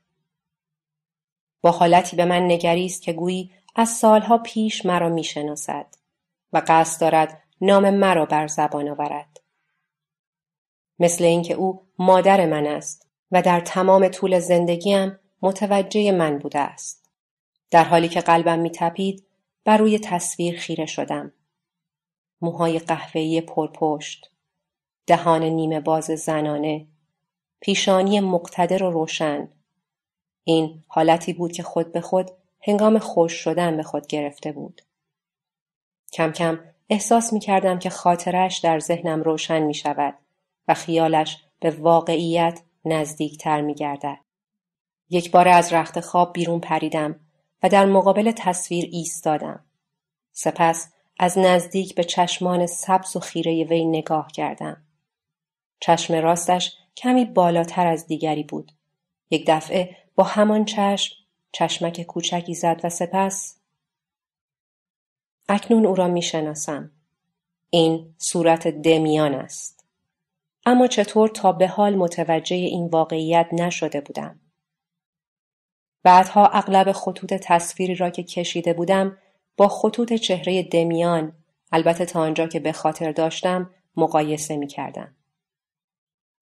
با حالتی به من نگریست که گویی از سالها پیش مرا می‌شناسد و قصد دارد نام مرا بر زبان آورد مثل اینکه او مادر من است و در تمام طول زندگیم متوجه من بوده است. در حالی که قلبم میتپید بر روی تصویر خیره شدم. موهای قهوه‌ای پرپشت دهان نیمه باز زنانه پیشانی مقتدر و روشن. این حالتی بود که خود به خود هنگام خوش شدن به خود گرفته بود. کم کم احساس می کردم که خاطرش در ذهنم روشن می شود و خیالش به واقعیت نزدیکتر می گردد. یک بار از رخت خواب بیرون پریدم و در مقابل تصویر ایستادم. سپس از نزدیک به چشمان سبز و خیره وی نگاه کردم. چشم راستش کمی بالاتر از دیگری بود. یک دفعه با همان چشم چشمک کوچکی زد و سپس اکنون او را می شناسم. این صورت دمیان است. اما چطور تا به حال متوجه این واقعیت نشده بودم؟ بعدها اغلب خطوط تصویری را که کشیده بودم با خطوط چهره دمیان البته تا آنجا که به خاطر داشتم مقایسه می کردم.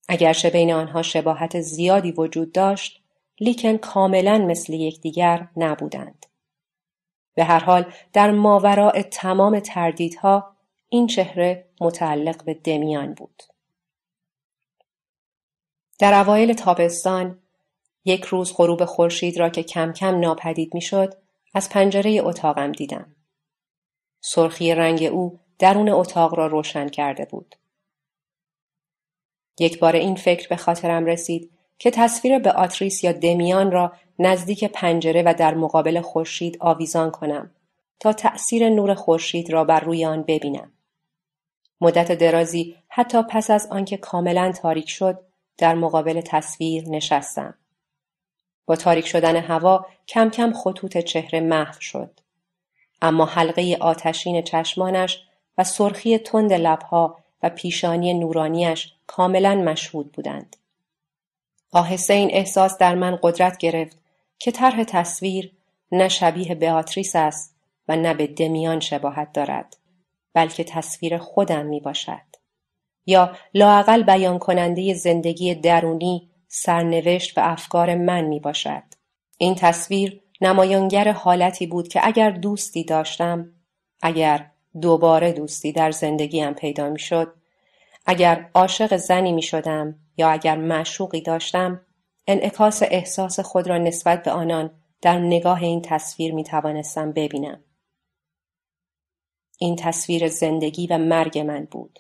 اگرچه بین آنها شباهت زیادی وجود داشت لیکن کاملا مثل یکدیگر نبودند. به هر حال در ماوراء تمام تردیدها این چهره متعلق به دمیان بود. در اوایل تابستان یک روز غروب خورشید را که کم کم ناپدید می‌شد از پنجره اتاقم دیدم. سرخی رنگ او درون اتاق را روشن کرده بود. یک بار این فکر به خاطرم رسید که تصویر به آتریس یا دمیان را نزدیک پنجره و در مقابل خورشید آویزان کنم تا تأثیر نور خورشید را بر روی آن ببینم. مدت درازی حتی پس از آنکه کاملا تاریک شد در مقابل تصویر نشستم. با تاریک شدن هوا کم کم خطوط چهره محو شد. اما حلقه آتشین چشمانش و سرخی تند لبها و پیشانی نورانیش کاملا مشهود بودند. آهسته این احساس در من قدرت گرفت که طرح تصویر نه شبیه بیاتریس است و نه به دمیان شباهت دارد بلکه تصویر خودم می باشد یا لاقل بیان کننده زندگی درونی سرنوشت و افکار من می باشد این تصویر نمایانگر حالتی بود که اگر دوستی داشتم اگر دوباره دوستی در زندگیم پیدا می شد اگر عاشق زنی می شدم یا اگر معشوقی داشتم انعکاس احساس خود را نسبت به آنان در نگاه این تصویر می توانستم ببینم. این تصویر زندگی و مرگ من بود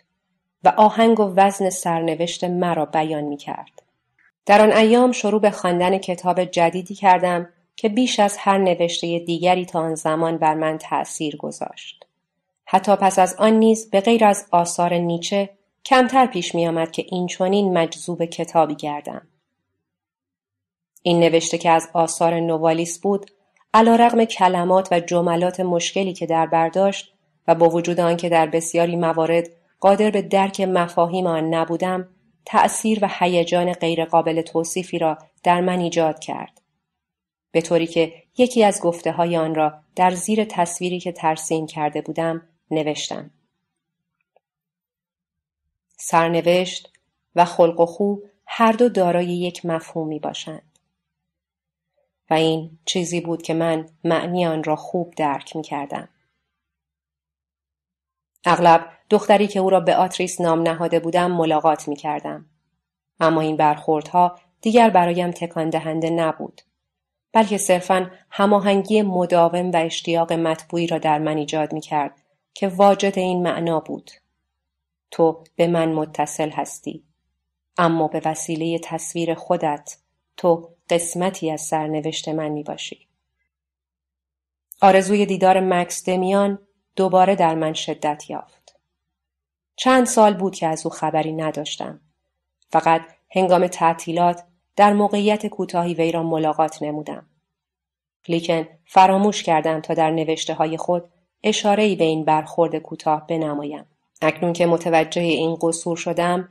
و آهنگ و وزن سرنوشت مرا بیان می کرد. در آن ایام شروع به خواندن کتاب جدیدی کردم که بیش از هر نوشته دیگری تا آن زمان بر من تأثیر گذاشت. حتی پس از آن نیز به غیر از آثار نیچه کمتر پیش می آمد که این چونین مجذوب کتابی گردم. این نوشته که از آثار نوالیس بود علا رقم کلمات و جملات مشکلی که در برداشت و با وجود آنکه در بسیاری موارد قادر به درک مفاهیم آن نبودم تأثیر و هیجان غیرقابل توصیفی را در من ایجاد کرد. به طوری که یکی از گفته های آن را در زیر تصویری که ترسیم کرده بودم نوشتم. سرنوشت و خلق و خو هر دو دارای یک مفهومی باشند. و این چیزی بود که من معنی آن را خوب درک می کردم. اغلب دختری که او را به آتریس نام نهاده بودم ملاقات می کردم. اما این برخوردها دیگر برایم تکان دهنده نبود. بلکه صرفا هماهنگی مداوم و اشتیاق مطبوعی را در من ایجاد می کرد که واجد این معنا بود. تو به من متصل هستی اما به وسیله تصویر خودت تو قسمتی از سرنوشت من می باشی. آرزوی دیدار مکس دمیان دوباره در من شدت یافت. چند سال بود که از او خبری نداشتم. فقط هنگام تعطیلات در موقعیت کوتاهی وی را ملاقات نمودم. لیکن فراموش کردم تا در نوشته های خود اشارهی به این برخورد کوتاه بنمایم. اکنون که متوجه این قصور شدم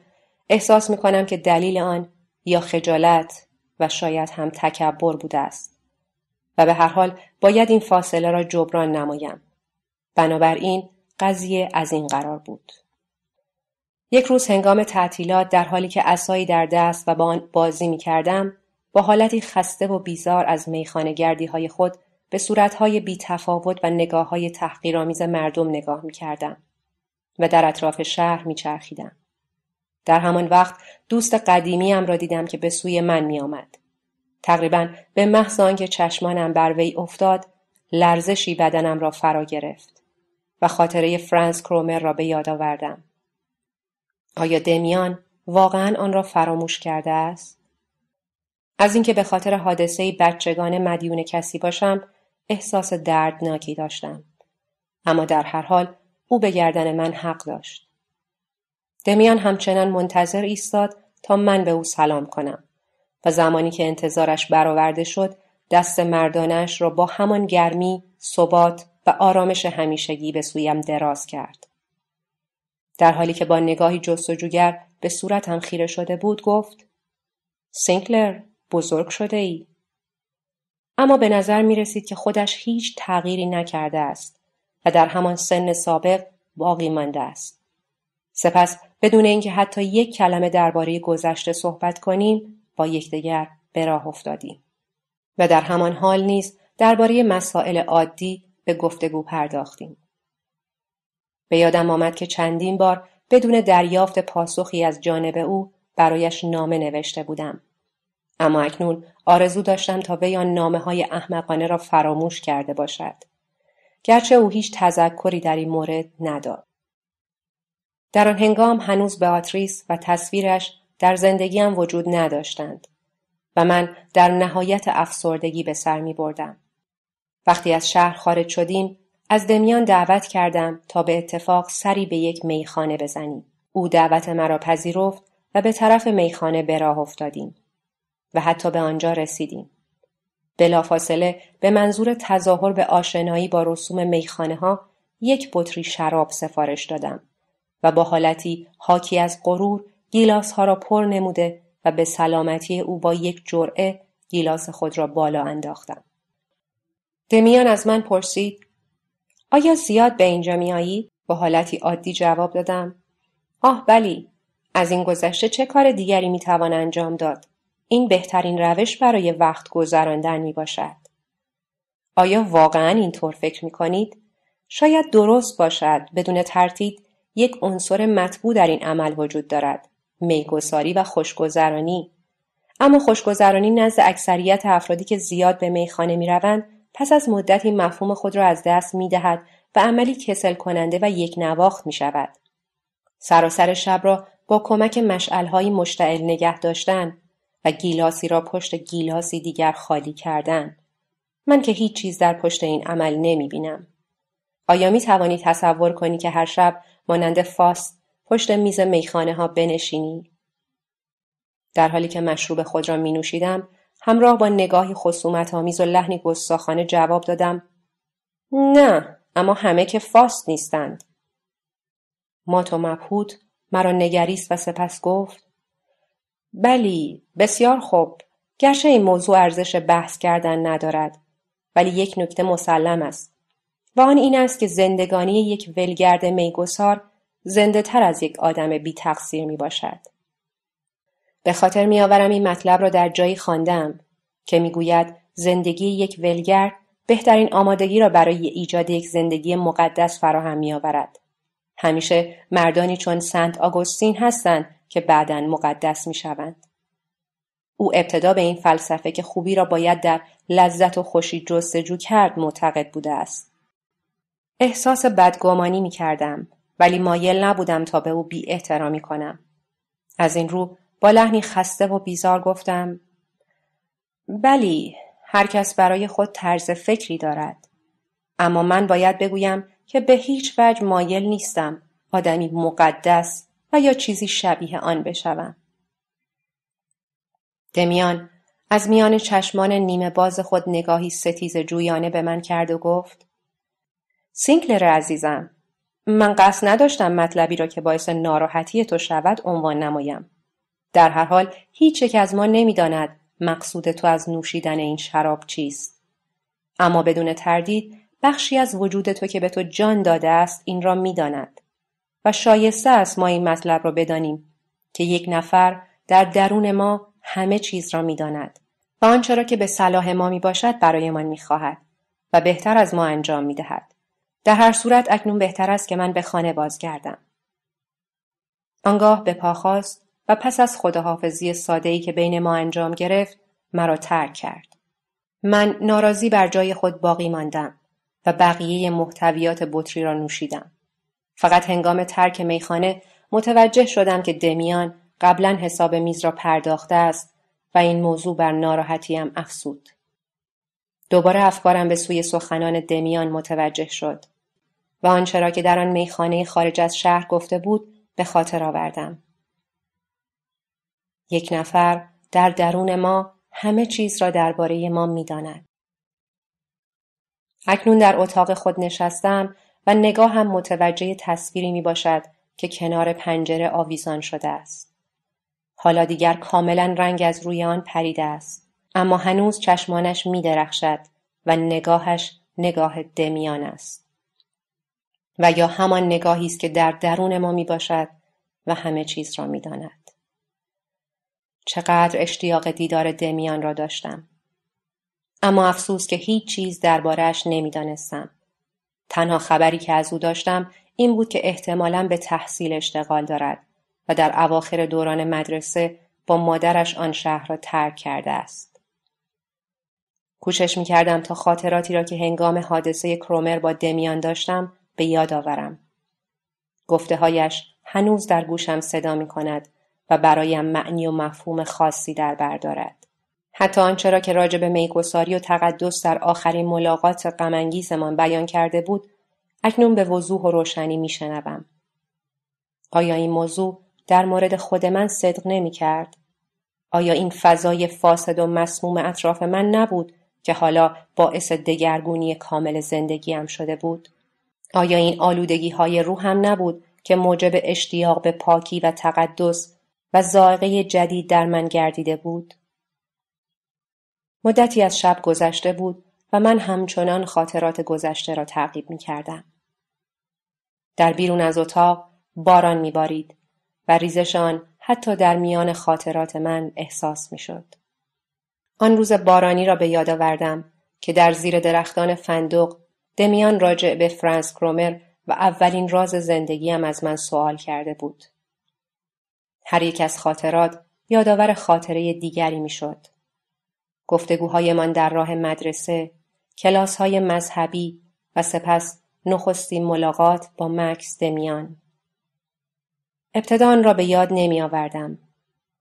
احساس می کنم که دلیل آن یا خجالت و شاید هم تکبر بوده است و به هر حال باید این فاصله را جبران نمایم. بنابراین قضیه از این قرار بود. یک روز هنگام تعطیلات در حالی که اسایی در دست و با آن بازی می کردم با حالتی خسته و بیزار از میخانه گردی های خود به صورتهای بی تفاوت و نگاه های تحقیرآمیز مردم نگاه می کردم و در اطراف شهر می چرخیدم. در همان وقت دوست قدیمیم را دیدم که به سوی من می آمد. تقریبا به محض آنکه چشمانم بر وی افتاد لرزشی بدنم را فرا گرفت و خاطره فرانس کرومر را به یاد آوردم. آیا دمیان واقعا آن را فراموش کرده است؟ از اینکه به خاطر حادثه بچگان مدیون کسی باشم احساس دردناکی داشتم. اما در هر حال او به گردن من حق داشت. دمیان همچنان منتظر ایستاد تا من به او سلام کنم و زمانی که انتظارش برآورده شد دست مردانش را با همان گرمی، ثبات و آرامش همیشگی به سویم دراز کرد. در حالی که با نگاهی جستجوگر به صورتم خیره شده بود گفت سینکلر بزرگ شده ای. اما به نظر می رسید که خودش هیچ تغییری نکرده است و در همان سن سابق باقی مانده است. سپس بدون اینکه حتی یک کلمه درباره گذشته صحبت کنیم با یکدیگر به راه افتادیم و در همان حال نیز درباره مسائل عادی به گفتگو پرداختیم. به یادم آمد که چندین بار بدون دریافت پاسخی از جانب او برایش نامه نوشته بودم. اما اکنون آرزو داشتم تا وی آن نامه های احمقانه را فراموش کرده باشد. گرچه او هیچ تذکری در این مورد نداد. در آن هنگام هنوز بیاتریس و تصویرش در زندگیم وجود نداشتند و من در نهایت افسردگی به سر می بردم. وقتی از شهر خارج شدیم از دمیان دعوت کردم تا به اتفاق سری به یک میخانه بزنیم. او دعوت مرا پذیرفت و به طرف میخانه به راه افتادیم و حتی به آنجا رسیدیم. بلافاصله به منظور تظاهر به آشنایی با رسوم میخانه ها یک بطری شراب سفارش دادم و با حالتی حاکی از غرور گیلاس ها را پر نموده و به سلامتی او با یک جرعه گیلاس خود را بالا انداختم. دمیان از من پرسید آیا زیاد به اینجا میایی؟ با حالتی عادی جواب دادم. آه بلی. از این گذشته چه کار دیگری می‌توان انجام داد؟ این بهترین روش برای وقت گذراندن می باشد. آیا واقعا اینطور فکر می کنید؟ شاید درست باشد بدون ترتیب یک عنصر مطبوع در این عمل وجود دارد. میگساری و خوشگذرانی. اما خوشگذرانی نزد اکثریت افرادی که زیاد به میخانه می روند پس از مدتی مفهوم خود را از دست می دهد و عملی کسل کننده و یک نواخت می شود. سراسر شب را با کمک مشعلهایی مشتعل نگه داشتن و گیلاسی را پشت گیلاسی دیگر خالی کردن. من که هیچ چیز در پشت این عمل نمی بینم. آیا می توانی تصور کنی که هر شب مانند فاست پشت میز میخانه ها بنشینی؟ در حالی که مشروب خود را می نوشیدم همراه با نگاهی خصومت آمیز و لحنی گستاخانه جواب دادم نه اما همه که فاست نیستند. مات و مبهوت مرا نگریست و سپس گفت بلی بسیار خوب. گرچه این موضوع ارزش بحث کردن ندارد ولی یک نکته مسلم است. و آن این است که زندگانی یک ولگرد میگسار زنده تر از یک آدم بی تقصیر می باشد. به خاطر میآورم این مطلب را در جایی خواندم که می‌گوید زندگی یک ولگر بهترین آمادگی را برای ایجاد یک زندگی مقدس فراهم میآورد. همیشه مردانی چون سنت آگوستین هستند که بعدا مقدس می‌شوند. او ابتدا به این فلسفه که خوبی را باید در لذت و خوشی جستجو کرد معتقد بوده است. احساس بدگمانی می کردم ولی مایل نبودم تا به او بی احترامی کنم. از این رو با لحنی خسته و بیزار گفتم بلی هر کس برای خود طرز فکری دارد. اما من باید بگویم که به هیچ وجه مایل نیستم آدمی مقدس و یا چیزی شبیه آن بشوم. دمیان از میان چشمان نیمه باز خود نگاهی ستیز جویانه به من کرد و گفت سینکلر عزیزم من قصد نداشتم مطلبی را که باعث ناراحتی تو شود عنوان نمایم. در هر حال هیچ یک از ما نمی‌داند مقصود تو از نوشیدن این شراب چیست اما بدون تردید بخشی از وجود تو که به تو جان داده است این را می‌داند و شایسته است ما این مطلب را بدانیم که یک نفر در درون ما همه چیز را می‌داند و آنچه را که به صلاح ما می باشد برایمان می خواهد و بهتر از ما انجام می دهد. در هر صورت اکنون بهتر است که من به خانه بازگردم. آنگاه به پا خواست و پس از خداحافظی ای که بین ما انجام گرفت مرا ترک کرد. من ناراضی بر جای خود باقی ماندم و بقیه محتویات بطری را نوشیدم. فقط هنگام ترک میخانه متوجه شدم که دمیان قبلا حساب میز را پرداخته است و این موضوع بر ناراحتیم افسود. دوباره افکارم به سوی سخنان دمیان متوجه شد و آنچه را که در آن میخانه خارج از شهر گفته بود به خاطر آوردم. یک نفر در درون ما همه چیز را درباره ما می‌داند. اکنون در اتاق خود نشستم و نگاه هم متوجه تصویری می باشد که کنار پنجره آویزان شده است. حالا دیگر کاملا رنگ از روی آن پریده است. اما هنوز چشمانش می درخشد و نگاهش نگاه دمیان است. و یا همان نگاهی است که در درون ما می باشد و همه چیز را می داند. چقدر اشتیاق دیدار دمیان را داشتم. اما افسوس که هیچ چیز دربارهش نمی‌دانستم. تنها خبری که از او داشتم این بود که احتمالا به تحصیل اشتغال دارد و در اواخر دوران مدرسه با مادرش آن شهر را ترک کرده است. کوشش می کردم تا خاطراتی را که هنگام حادثه کرومر با دمیان داشتم به یاد آورم. گفته هایش هنوز در گوشم صدا می کند و برایم معنی و مفهوم خاصی در بردارد. حتی آنچه را که راجع به میگساری و تقدس در آخرین ملاقات غمانگیزمان بیان کرده بود اکنون به وضوح و روشنی میشنوم آیا این موضوع در مورد خود من صدق نمی کرد؟ آیا این فضای فاسد و مسموم اطراف من نبود که حالا باعث دگرگونی کامل زندگیم شده بود؟ آیا این آلودگی های روح هم نبود که موجب اشتیاق به پاکی و تقدس و زائقه جدید در من گردیده بود؟ مدتی از شب گذشته بود و من همچنان خاطرات گذشته را تعقیب می کردم. در بیرون از اتاق باران می بارید و ریزشان حتی در میان خاطرات من احساس می شد. آن روز بارانی را به یاد آوردم که در زیر درختان فندق دمیان راجع به فرانس کرومر و اولین راز زندگیم از من سوال کرده بود. هر یک از خاطرات یادآور خاطره دیگری می‌شد. گفتگوهایمان در راه مدرسه، کلاسهای مذهبی و سپس نخستین ملاقات با مکس دمیان. ابتدا آن را به یاد نمی آوردم.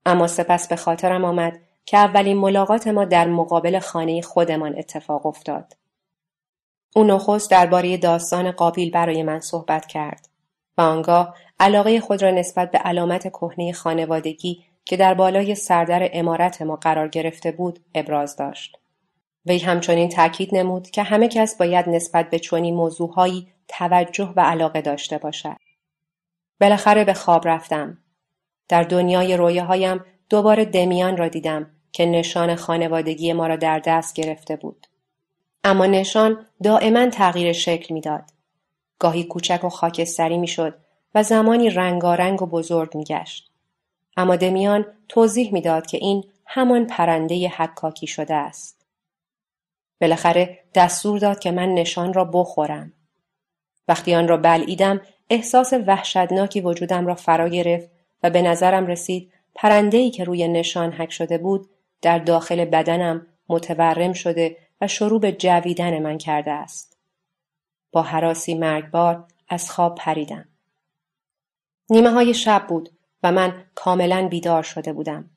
اما سپس به خاطرم آمد که اولین ملاقات ما در مقابل خانه خودمان اتفاق افتاد. او نخست درباره داستان قابیل برای من صحبت کرد و آنگاه علاقه خود را نسبت به علامت کهنه خانوادگی که در بالای سردر امارت ما قرار گرفته بود ابراز داشت. وی همچنین تاکید نمود که همه کس باید نسبت به چنین موضوعهایی توجه و علاقه داشته باشد. بالاخره به خواب رفتم. در دنیای رویاهایم دوباره دمیان را دیدم که نشان خانوادگی ما را در دست گرفته بود. اما نشان دائما تغییر شکل می‌داد. گاهی کوچک و خاکستری می‌شد و زمانی رنگارنگ و بزرگ میگشت. اما دمیان توضیح می‌داد که این همان پرنده حکاکی شده است. بالاخره دستور داد که من نشان را بخورم. وقتی آن را بلعیدم احساس وحشتناکی وجودم را فرا گرفت و به نظرم رسید پرنده‌ای که روی نشان حک شده بود در داخل بدنم متورم شده و شروع به جویدن من کرده است. با حراسی مرگبار از خواب پریدم. نیمه های شب بود و من کاملا بیدار شده بودم.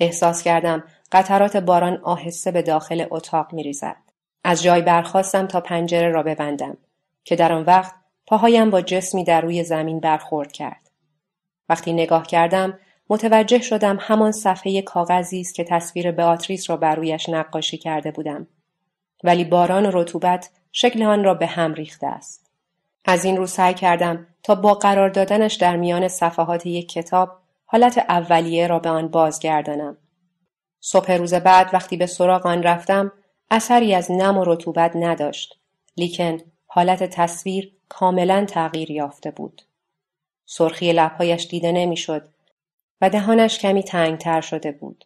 احساس کردم قطرات باران آهسته به داخل اتاق می ریزد. از جای برخواستم تا پنجره را ببندم که در آن وقت پاهایم با جسمی در روی زمین برخورد کرد. وقتی نگاه کردم متوجه شدم همان صفحه کاغذی است که تصویر beatrice را بر رویش نقاشی کرده بودم. ولی باران و رطوبت شکل آن را به هم ریخته است. از این رو سعی کردم تا با قرار دادنش در میان صفحات یک کتاب حالت اولیه را به آن بازگردانم. صبح روز بعد وقتی به سراغ آن رفتم اثری از نم و رطوبت نداشت لیکن حالت تصویر کاملا تغییر یافته بود سرخی لبهایش دیده نمی‌شد و دهانش کمی تنگتر شده بود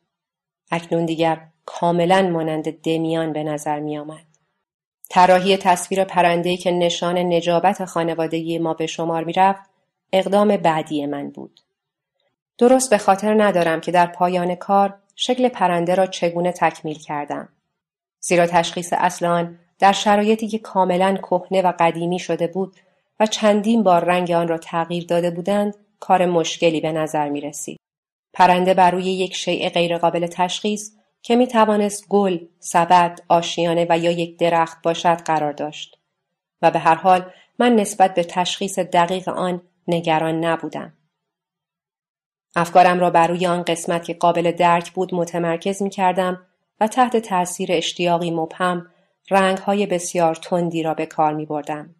اکنون دیگر کاملا مانند دمیان به نظر می آمد. طراحی تصویر پرندهی که نشان نجابت خانوادگی ما به شمار می رفت اقدام بعدی من بود. درست به خاطر ندارم که در پایان کار شکل پرنده را چگونه تکمیل کردم. زیرا تشخیص اصل آن در شرایطی که کاملا کهنه و قدیمی شده بود و چندین بار رنگ آن را تغییر داده بودند کار مشکلی به نظر می رسید. پرنده بر روی یک شیء غیرقابل تشخیص که می توانست گل، سبد، آشیانه و یا یک درخت باشد قرار داشت و به هر حال من نسبت به تشخیص دقیق آن نگران نبودم. افکارم را بر روی آن قسمت که قابل درک بود متمرکز می کردم و تحت تأثیر اشتیاقی مبهم های بسیار تندی را به کار می بردم.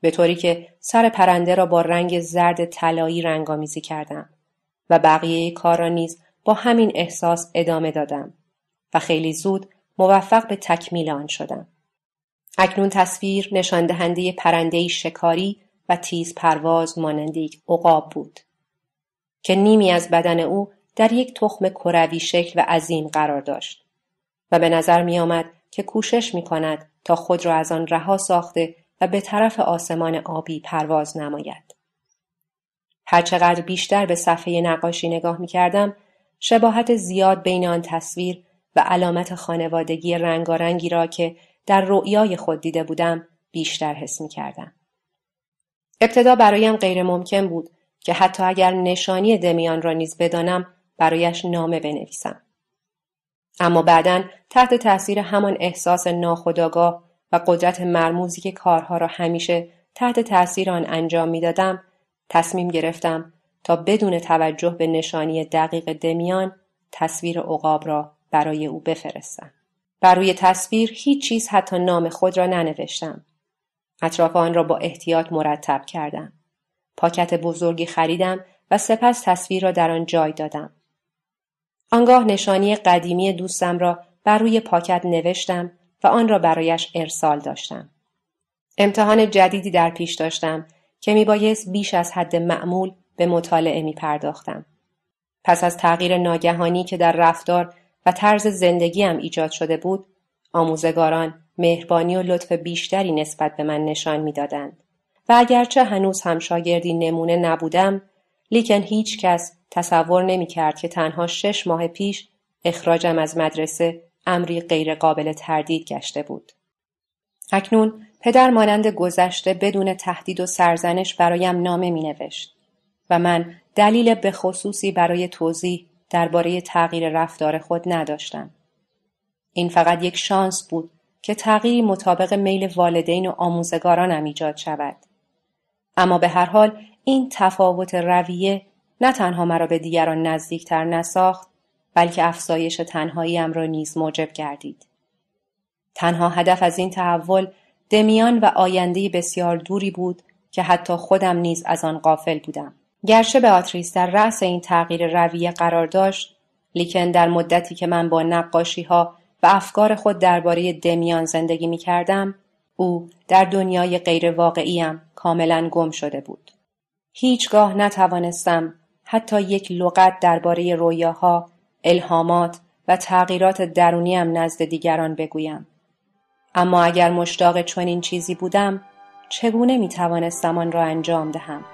به طوری که سر پرنده را با رنگ زرد طلایی رنگامیزی کردم و بقیه کار را نیز با همین احساس ادامه دادم و خیلی زود موفق به تکمیل آن شدم. اکنون تصویر نشان دهنده پرنده شکاری و تیز پرواز مانند یک عقاب بود که نیمی از بدن او در یک تخم کروی شکل و عظیم قرار داشت و به نظر می آمد که کوشش می کند تا خود را از آن رها ساخته و به طرف آسمان آبی پرواز نماید. هرچقدر بیشتر به صفحه نقاشی نگاه می کردم، شباهت زیاد بین آن تصویر و علامت خانوادگی رنگارنگی را که در رؤیای خود دیده بودم بیشتر حس می کردم. ابتدا برایم غیر ممکن بود که حتی اگر نشانی دمیان را نیز بدانم برایش نامه بنویسم. اما بعدا تحت تاثیر همان احساس ناخودآگاه و قدرت مرموزی که کارها را همیشه تحت تاثیر آن انجام می‌دادم تصمیم گرفتم تا بدون توجه به نشانی دقیق دمیان تصویر عقاب را برای او بفرستم. بر روی تصویر هیچ چیز حتی نام خود را ننوشتم. اطراف آن را با احتیاط مرتب کردم. پاکت بزرگی خریدم و سپس تصویر را در آن جای دادم. آنگاه نشانی قدیمی دوستم را بر روی پاکت نوشتم و آن را برایش ارسال داشتم. امتحان جدیدی در پیش داشتم که می بایست بیش از حد معمول به مطالعه می پرداختم. پس از تغییر ناگهانی که در رفتار و طرز زندگیم ایجاد شده بود، آموزگاران مهربانی و لطف بیشتری نسبت به من نشان می‌دادند و اگرچه هنوز هم شاگردی نمونه نبودم لیکن هیچ کس تصور نمی کرد که تنها شش ماه پیش اخراجم از مدرسه امری غیرقابل تردید گشته بود. اکنون پدر مانند گذشته بدون تهدید و سرزنش برایم نامه می نوشت و من دلیل به خصوصی برای توضیح درباره تغییر رفتار خود نداشتم. این فقط یک شانس بود که تغییری مطابق میل والدین و آموزگارانم ایجاد شود. اما به هر حال این تفاوت رویه نه تنها مرا به دیگران نزدیکتر نساخت بلکه افزایش تنهاییم را نیز موجب گردید. تنها هدف از این تحول دمیان و آینده بسیار دوری بود که حتی خودم نیز از آن قافل بودم. گرچه آتریس در رأس این تغییر رویه قرار داشت لیکن در مدتی که من با نقاشی ها و افکار خود درباره دمیان زندگی می کردم او در دنیای غیر واقعیم کاملا گم شده بود. هیچگاه نتوانستم حتی یک لغت درباره رویاها، الهامات و تغییرات درونیم نزد دیگران بگویم. اما اگر مشتاق چنین چیزی بودم چگونه می توانستم آن را انجام دهم؟